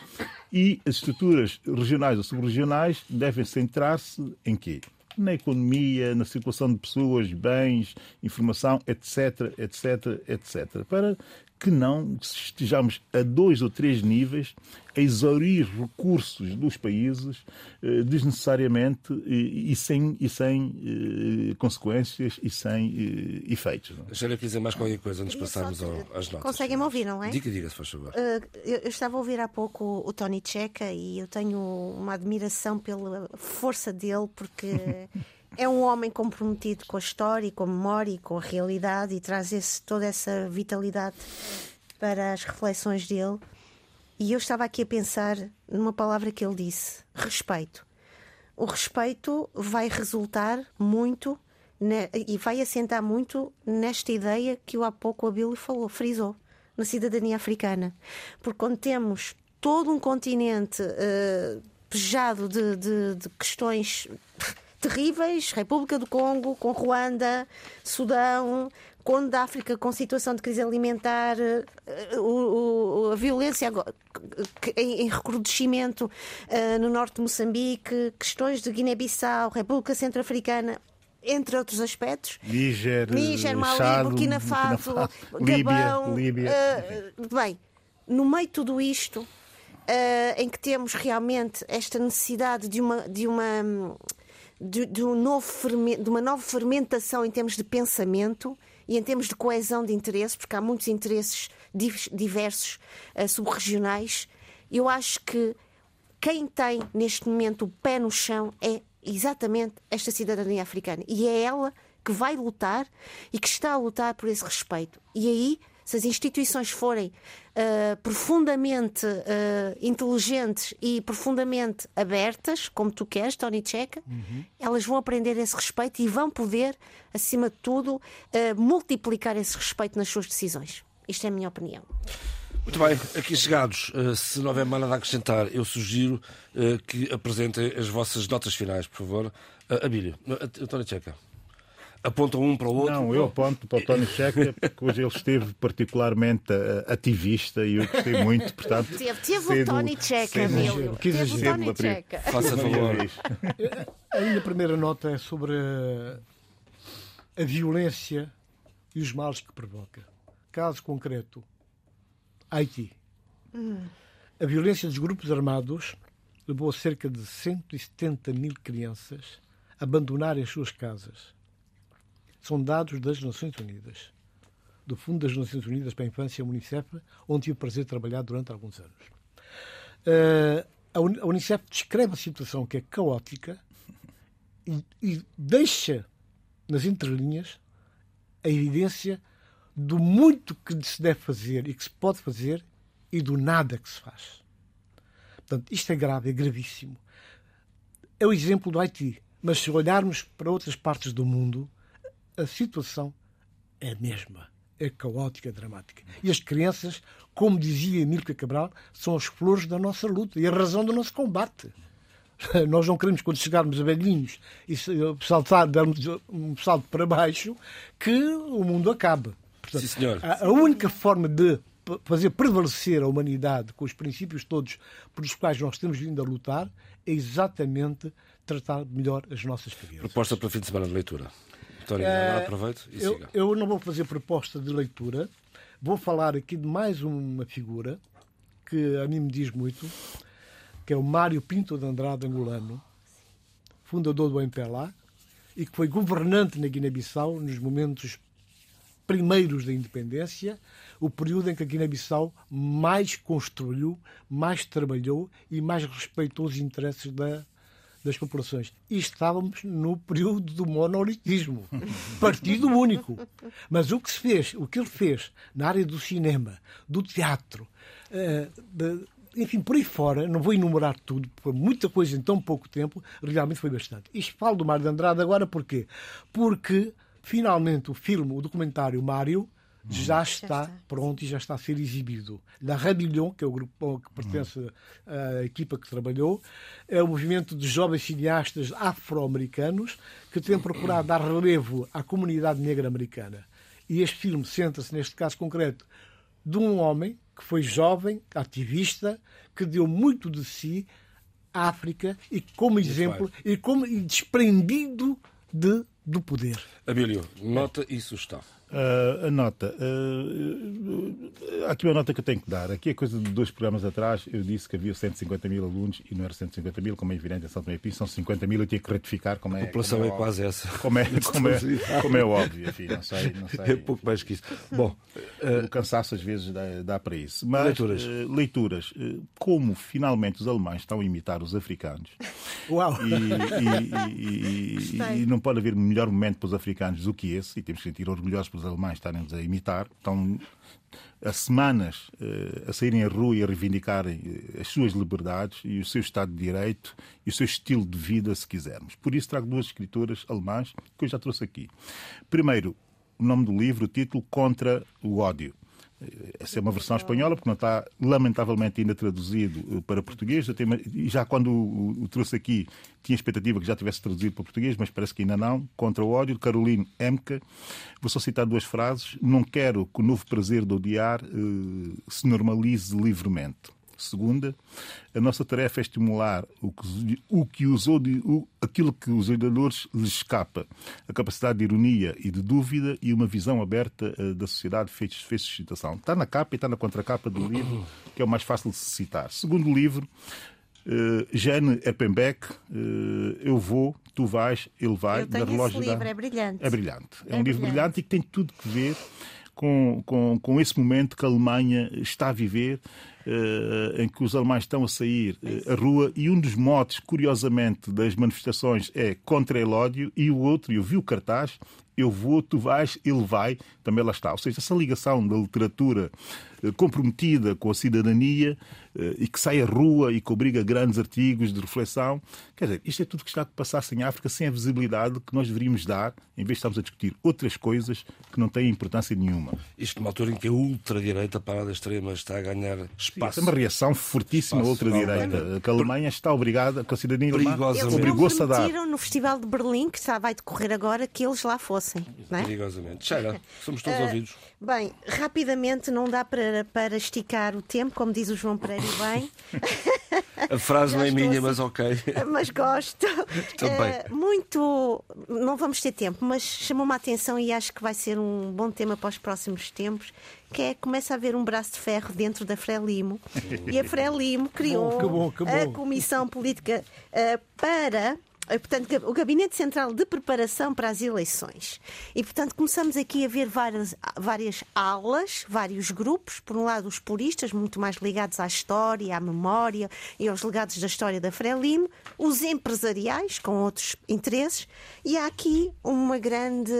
Speaker 3: e as estruturas regionais ou subregionais devem centrar-se em quê? Na economia, na circulação de pessoas, bens, informação, etc, etc, etc, para que não estejamos a dois ou três níveis a exaurir recursos dos países eh, desnecessariamente e, e, sem, e sem eh, consequências e sem eh, efeitos.
Speaker 2: Não? Deixa eu dizer mais qualquer coisa antes de passarmos ao, às notas.
Speaker 4: Conseguem-me ouvir, não é?
Speaker 2: Diga, diga, se faz favor.
Speaker 4: Uh, eu, eu, estava a ouvir há pouco o Tony Checa e eu tenho uma admiração pela força dele porque <laughs> é um homem comprometido com a história, com a memória e com a realidade e traz esse, toda essa vitalidade para as reflexões dele. E eu estava aqui a pensar numa palavra que ele disse: respeito. O respeito vai resultar muito ne, e vai assentar muito nesta ideia que o há pouco o Abílio falou, frisou, na cidadania africana. Porque quando temos todo um continente uh, pejado de, de, de questões terríveis República do Congo, com Ruanda, Sudão, Congo da África com situação de crise alimentar, eh, o, o, a violência em, em recrudescimento uh, no norte de Moçambique, questões de Guiné-Bissau, República Centro-Africana entre outros aspectos.
Speaker 3: Níger,
Speaker 4: Níger Mali, Chado, Burkina Faso, Gabão. Líbia. Uh, bem, no meio de tudo isto, uh, em que temos realmente esta necessidade de uma, de uma de, de, um novo de uma nova fermentação em termos de pensamento e em termos de coesão de interesses, porque há muitos interesses diversos uh, subregionais. Eu acho que quem tem neste momento o pé no chão é exatamente esta cidadania africana. E é ela que vai lutar e que está a lutar por esse respeito. E aí se as instituições forem uh, profundamente uh, inteligentes e profundamente abertas, como tu queres, Tony Checa, uhum. elas vão aprender esse respeito e vão poder, acima de tudo, uh, multiplicar esse respeito nas suas decisões. Isto é a minha opinião.
Speaker 2: Muito bem, aqui chegados, se não houver mais nada a acrescentar, eu sugiro que apresentem as vossas notas finais, por favor. Abílio, Tony Checa apontam um para o outro?
Speaker 3: Não, eu aponto para o Tony Checa, porque hoje ele esteve particularmente uh, ativista e eu gostei muito, portanto...
Speaker 4: Teve, teve o Tony Checa, meu. Teve o Tony Checa.
Speaker 2: Faça favor.
Speaker 5: A minha primeira nota é sobre a, a violência e os males que provoca. Caso concreto, Haiti. Hum. A violência dos grupos armados levou cerca de 170 mil crianças a abandonarem as suas casas são dados das Nações Unidas, do Fundo das Nações Unidas para a Infância, Unicef, onde tive o prazer de trabalhar durante alguns anos. Uh, a Unicef descreve a situação que é caótica e, e deixa nas entrelinhas a evidência do muito que se deve fazer e que se pode fazer e do nada que se faz. Portanto, isto é grave, é gravíssimo. É o exemplo do Haiti. Mas se olharmos para outras partes do mundo, a situação é a mesma. É caótica, dramática. E as crianças, como dizia Emílio Cabral, são as flores da nossa luta e a razão do nosso combate. <laughs> Nós não queremos, quando chegarmos a velhinhos e saltar, darmos um salto para baixo, que o mundo acabe.
Speaker 2: Portanto, Sim, senhor.
Speaker 5: A única forma de fazer prevalecer a humanidade com os princípios todos pelos quais nós temos vindo a lutar é exatamente tratar melhor as nossas crianças.
Speaker 2: Proposta para o fim de semana de leitura. Uh, aproveito e
Speaker 5: eu,
Speaker 2: siga.
Speaker 5: eu não vou fazer proposta de leitura, vou falar aqui de mais uma figura que a mim me diz muito, que é o Mário Pinto de Andrade angolano, fundador do MPLA, e que foi governante na Guiné-Bissau nos momentos primeiros da independência, o período em que a Guiné-Bissau mais construiu, mais trabalhou e mais respeitou os interesses da, das populações. E estávamos no período do monolitismo, <laughs> partido único. Mas o que se fez, o que ele fez na área do cinema, do teatro, uh, de, enfim, por aí fora, não vou enumerar tudo, por muita coisa em tão pouco tempo, realmente foi bastante. Isto falo do Mário de Andrade agora porquê? Porque finalmente o filme, o documentário Mário, já está, já está, pronto e já está a ser exibido. La Rebellion, que é o grupo que pertence à equipa que trabalhou, é um movimento de jovens cineastas afro-americanos que tem procurado dar relevo à comunidade negra americana. E este filme centra-se, neste caso concreto, de um homem que foi jovem, ativista, que deu muito de si à África e como exemplo e como e desprendido de do poder.
Speaker 2: Abílio, nota e sugestão.
Speaker 3: Uh, a nota. Uh, há aqui uma nota que eu tenho que dar. Aqui a coisa de dois programas atrás, eu disse que havia 150 mil alunos e não era 150 mil, como é evidente em São Tomé São 50 mil, eu tinha que retificar como é.
Speaker 2: A população
Speaker 3: é,
Speaker 2: é, quase essa.
Speaker 3: Como é, <laughs> como é, como é óbvio, enfim, não sei, não <laughs> sei.
Speaker 2: É pouco mais que isso. Bom,
Speaker 3: uh, o cansaço às vezes dá, dá para isso. Mas, leituras. leituras. como finalmente os alemães estão a imitar os africanos.
Speaker 5: Uau!
Speaker 3: E, e, e, e não pode haver melhor momento para os africanos do que esse, e temos que sentir orgulhosos os alemães estarem-nos a imitar, estão há semanas uh, a saírem à rua e a reivindicarem eh, as suas liberdades e o seu Estado de Direito e o seu estilo de vida, se quisermos. Por isso trago duas escritoras alemãs que eu já trouxe aqui. Primeiro, o nome do livro, o título Contra o Ódio. Essa é uma versão espanhola, porque não está, lamentavelmente, ainda traduzido eh, para português. Já quando o, o trouxe aqui, tinha expectativa que já tivesse traduzido para português, mas parece que ainda não. Contra o ódio, Caroline Emke. Vou só citar duas frases. Não quero que o novo prazer de odiar uh, se normalize livremente. Segunda, a nossa tarefa é estimular o que, o que os, o, aquilo que os odiadores lhes escapa, a capacidade de ironia e de dúvida e uma visão aberta uh, da sociedade fez, fez suscitação. Está na capa e está na contracapa do livro, que é o mais fácil de se citar. Segundo livro, uh, Jane Eppenbeck, uh, Eu Vou, Tu Vais, Ele Vai,
Speaker 4: da relógio esse livro, da... é brilhante.
Speaker 3: É brilhante. É, é um brilhante. livro brilhante e que tem tudo que ver com, com, com esse momento que a Alemanha está a viver uh, em que os alemães estão a sair uh, à rua e um dos motes, curiosamente, das manifestações é contra o ódio e o outro, eu vi o cartaz, eu vou, tu vais, ele vai, também lá está. Ou seja, essa ligação da literatura uh, comprometida com a cidadania e que sai à rua e que obriga grandes artigos de reflexão. Quer dizer, isto é tudo que está a passar-se em África sem a visibilidade que nós deveríamos dar, em vez de estarmos a discutir outras coisas que não têm importância nenhuma.
Speaker 2: Isto numa altura em que a ultradireita, para a extrema, está a ganhar espaço.
Speaker 3: Sim, é uma reação fortíssima à ultradireita, que a Alemanha está obrigada, que a cidadania alemã obrigou-se a dar.
Speaker 4: no Festival de Berlim, que vai decorrer agora, que eles lá fossem. Não é?
Speaker 2: Perigosamente. Cheira, somos <laughs> todos uh, ouvidos.
Speaker 4: Bem, rapidamente, não dá para, para esticar o tempo, como diz o João Pereira bem. <laughs>
Speaker 2: A frase não é minha, assim, mas ok. <laughs>
Speaker 4: Mas gosto. <laughs>
Speaker 2: Também.
Speaker 4: Uh, muito. Não vamos ter tempo, mas chamou-me a atenção e acho que vai ser um bom tema para os próximos tempos. Que é começa a haver um braço de ferro dentro da Frelimo e a Frelimo criou
Speaker 5: que bom, que bom, que
Speaker 4: bom. a Comissão Política uh, para portanto, o Gabinete Central de Preparação para as Eleições. E, portanto, começamos aqui a ver várias, várias alas, vários grupos. Por um lado, os puristas, muito mais ligados à história, à memória e aos legados da história da Frelimo, os empresariais, com outros interesses, e há aqui uma grande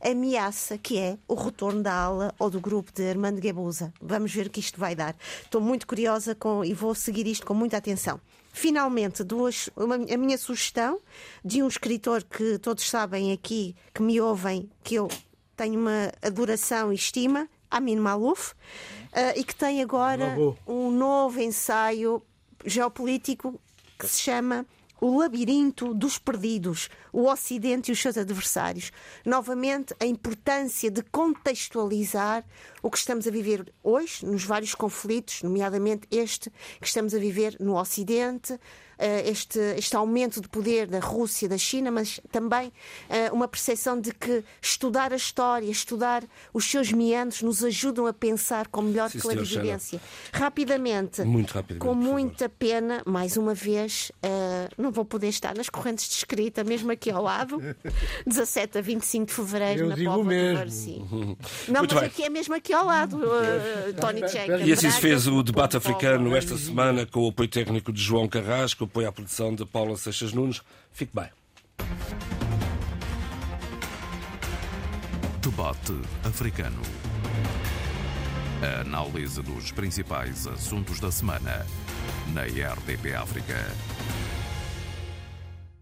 Speaker 4: ameaça, que é o retorno da ala ou do grupo de Armando Guebuza. Vamos ver o que isto vai dar. Estou muito curiosa com, e vou seguir isto com muita atenção finalmente duas, uma, a minha sugestão de um escritor que todos sabem aqui, que me ouvem, que eu tenho uma adoração e estima, Amin Malouf, uh, e que tem agora um novo ensaio geopolítico que se chama o labirinto dos perdidos, o Ocidente e os seus adversários. Novamente, a importância de contextualizar o que estamos a viver hoje, nos vários conflitos, nomeadamente este que estamos a viver no Ocidente, este, este aumento de poder da Rússia, da China, mas também uma percepção de que estudar a história, estudar os seus meandros, nos ajudam a pensar com melhor Sim, clarividência. Rapidamente,
Speaker 2: Muito rapidamente,
Speaker 4: com muita pena, mais uma vez, não vou poder estar nas correntes de escrita, mesmo aqui ao lado, <laughs> 17 a 25 de fevereiro
Speaker 5: Eu
Speaker 4: na
Speaker 5: digo
Speaker 4: Póvoa
Speaker 5: mesmo. <laughs>
Speaker 4: Não,
Speaker 2: Muito
Speaker 4: mas
Speaker 2: bem.
Speaker 4: aqui é mesmo aqui ao lado, uh, Tony Checa.
Speaker 2: E assim se fez o debate africano esta semana com o apoio técnico de João Carrasco, apoio à produção de Paula Seixas Nunes. Fique bem.
Speaker 1: Debate africano. A análise dos principais assuntos da semana na RDP África.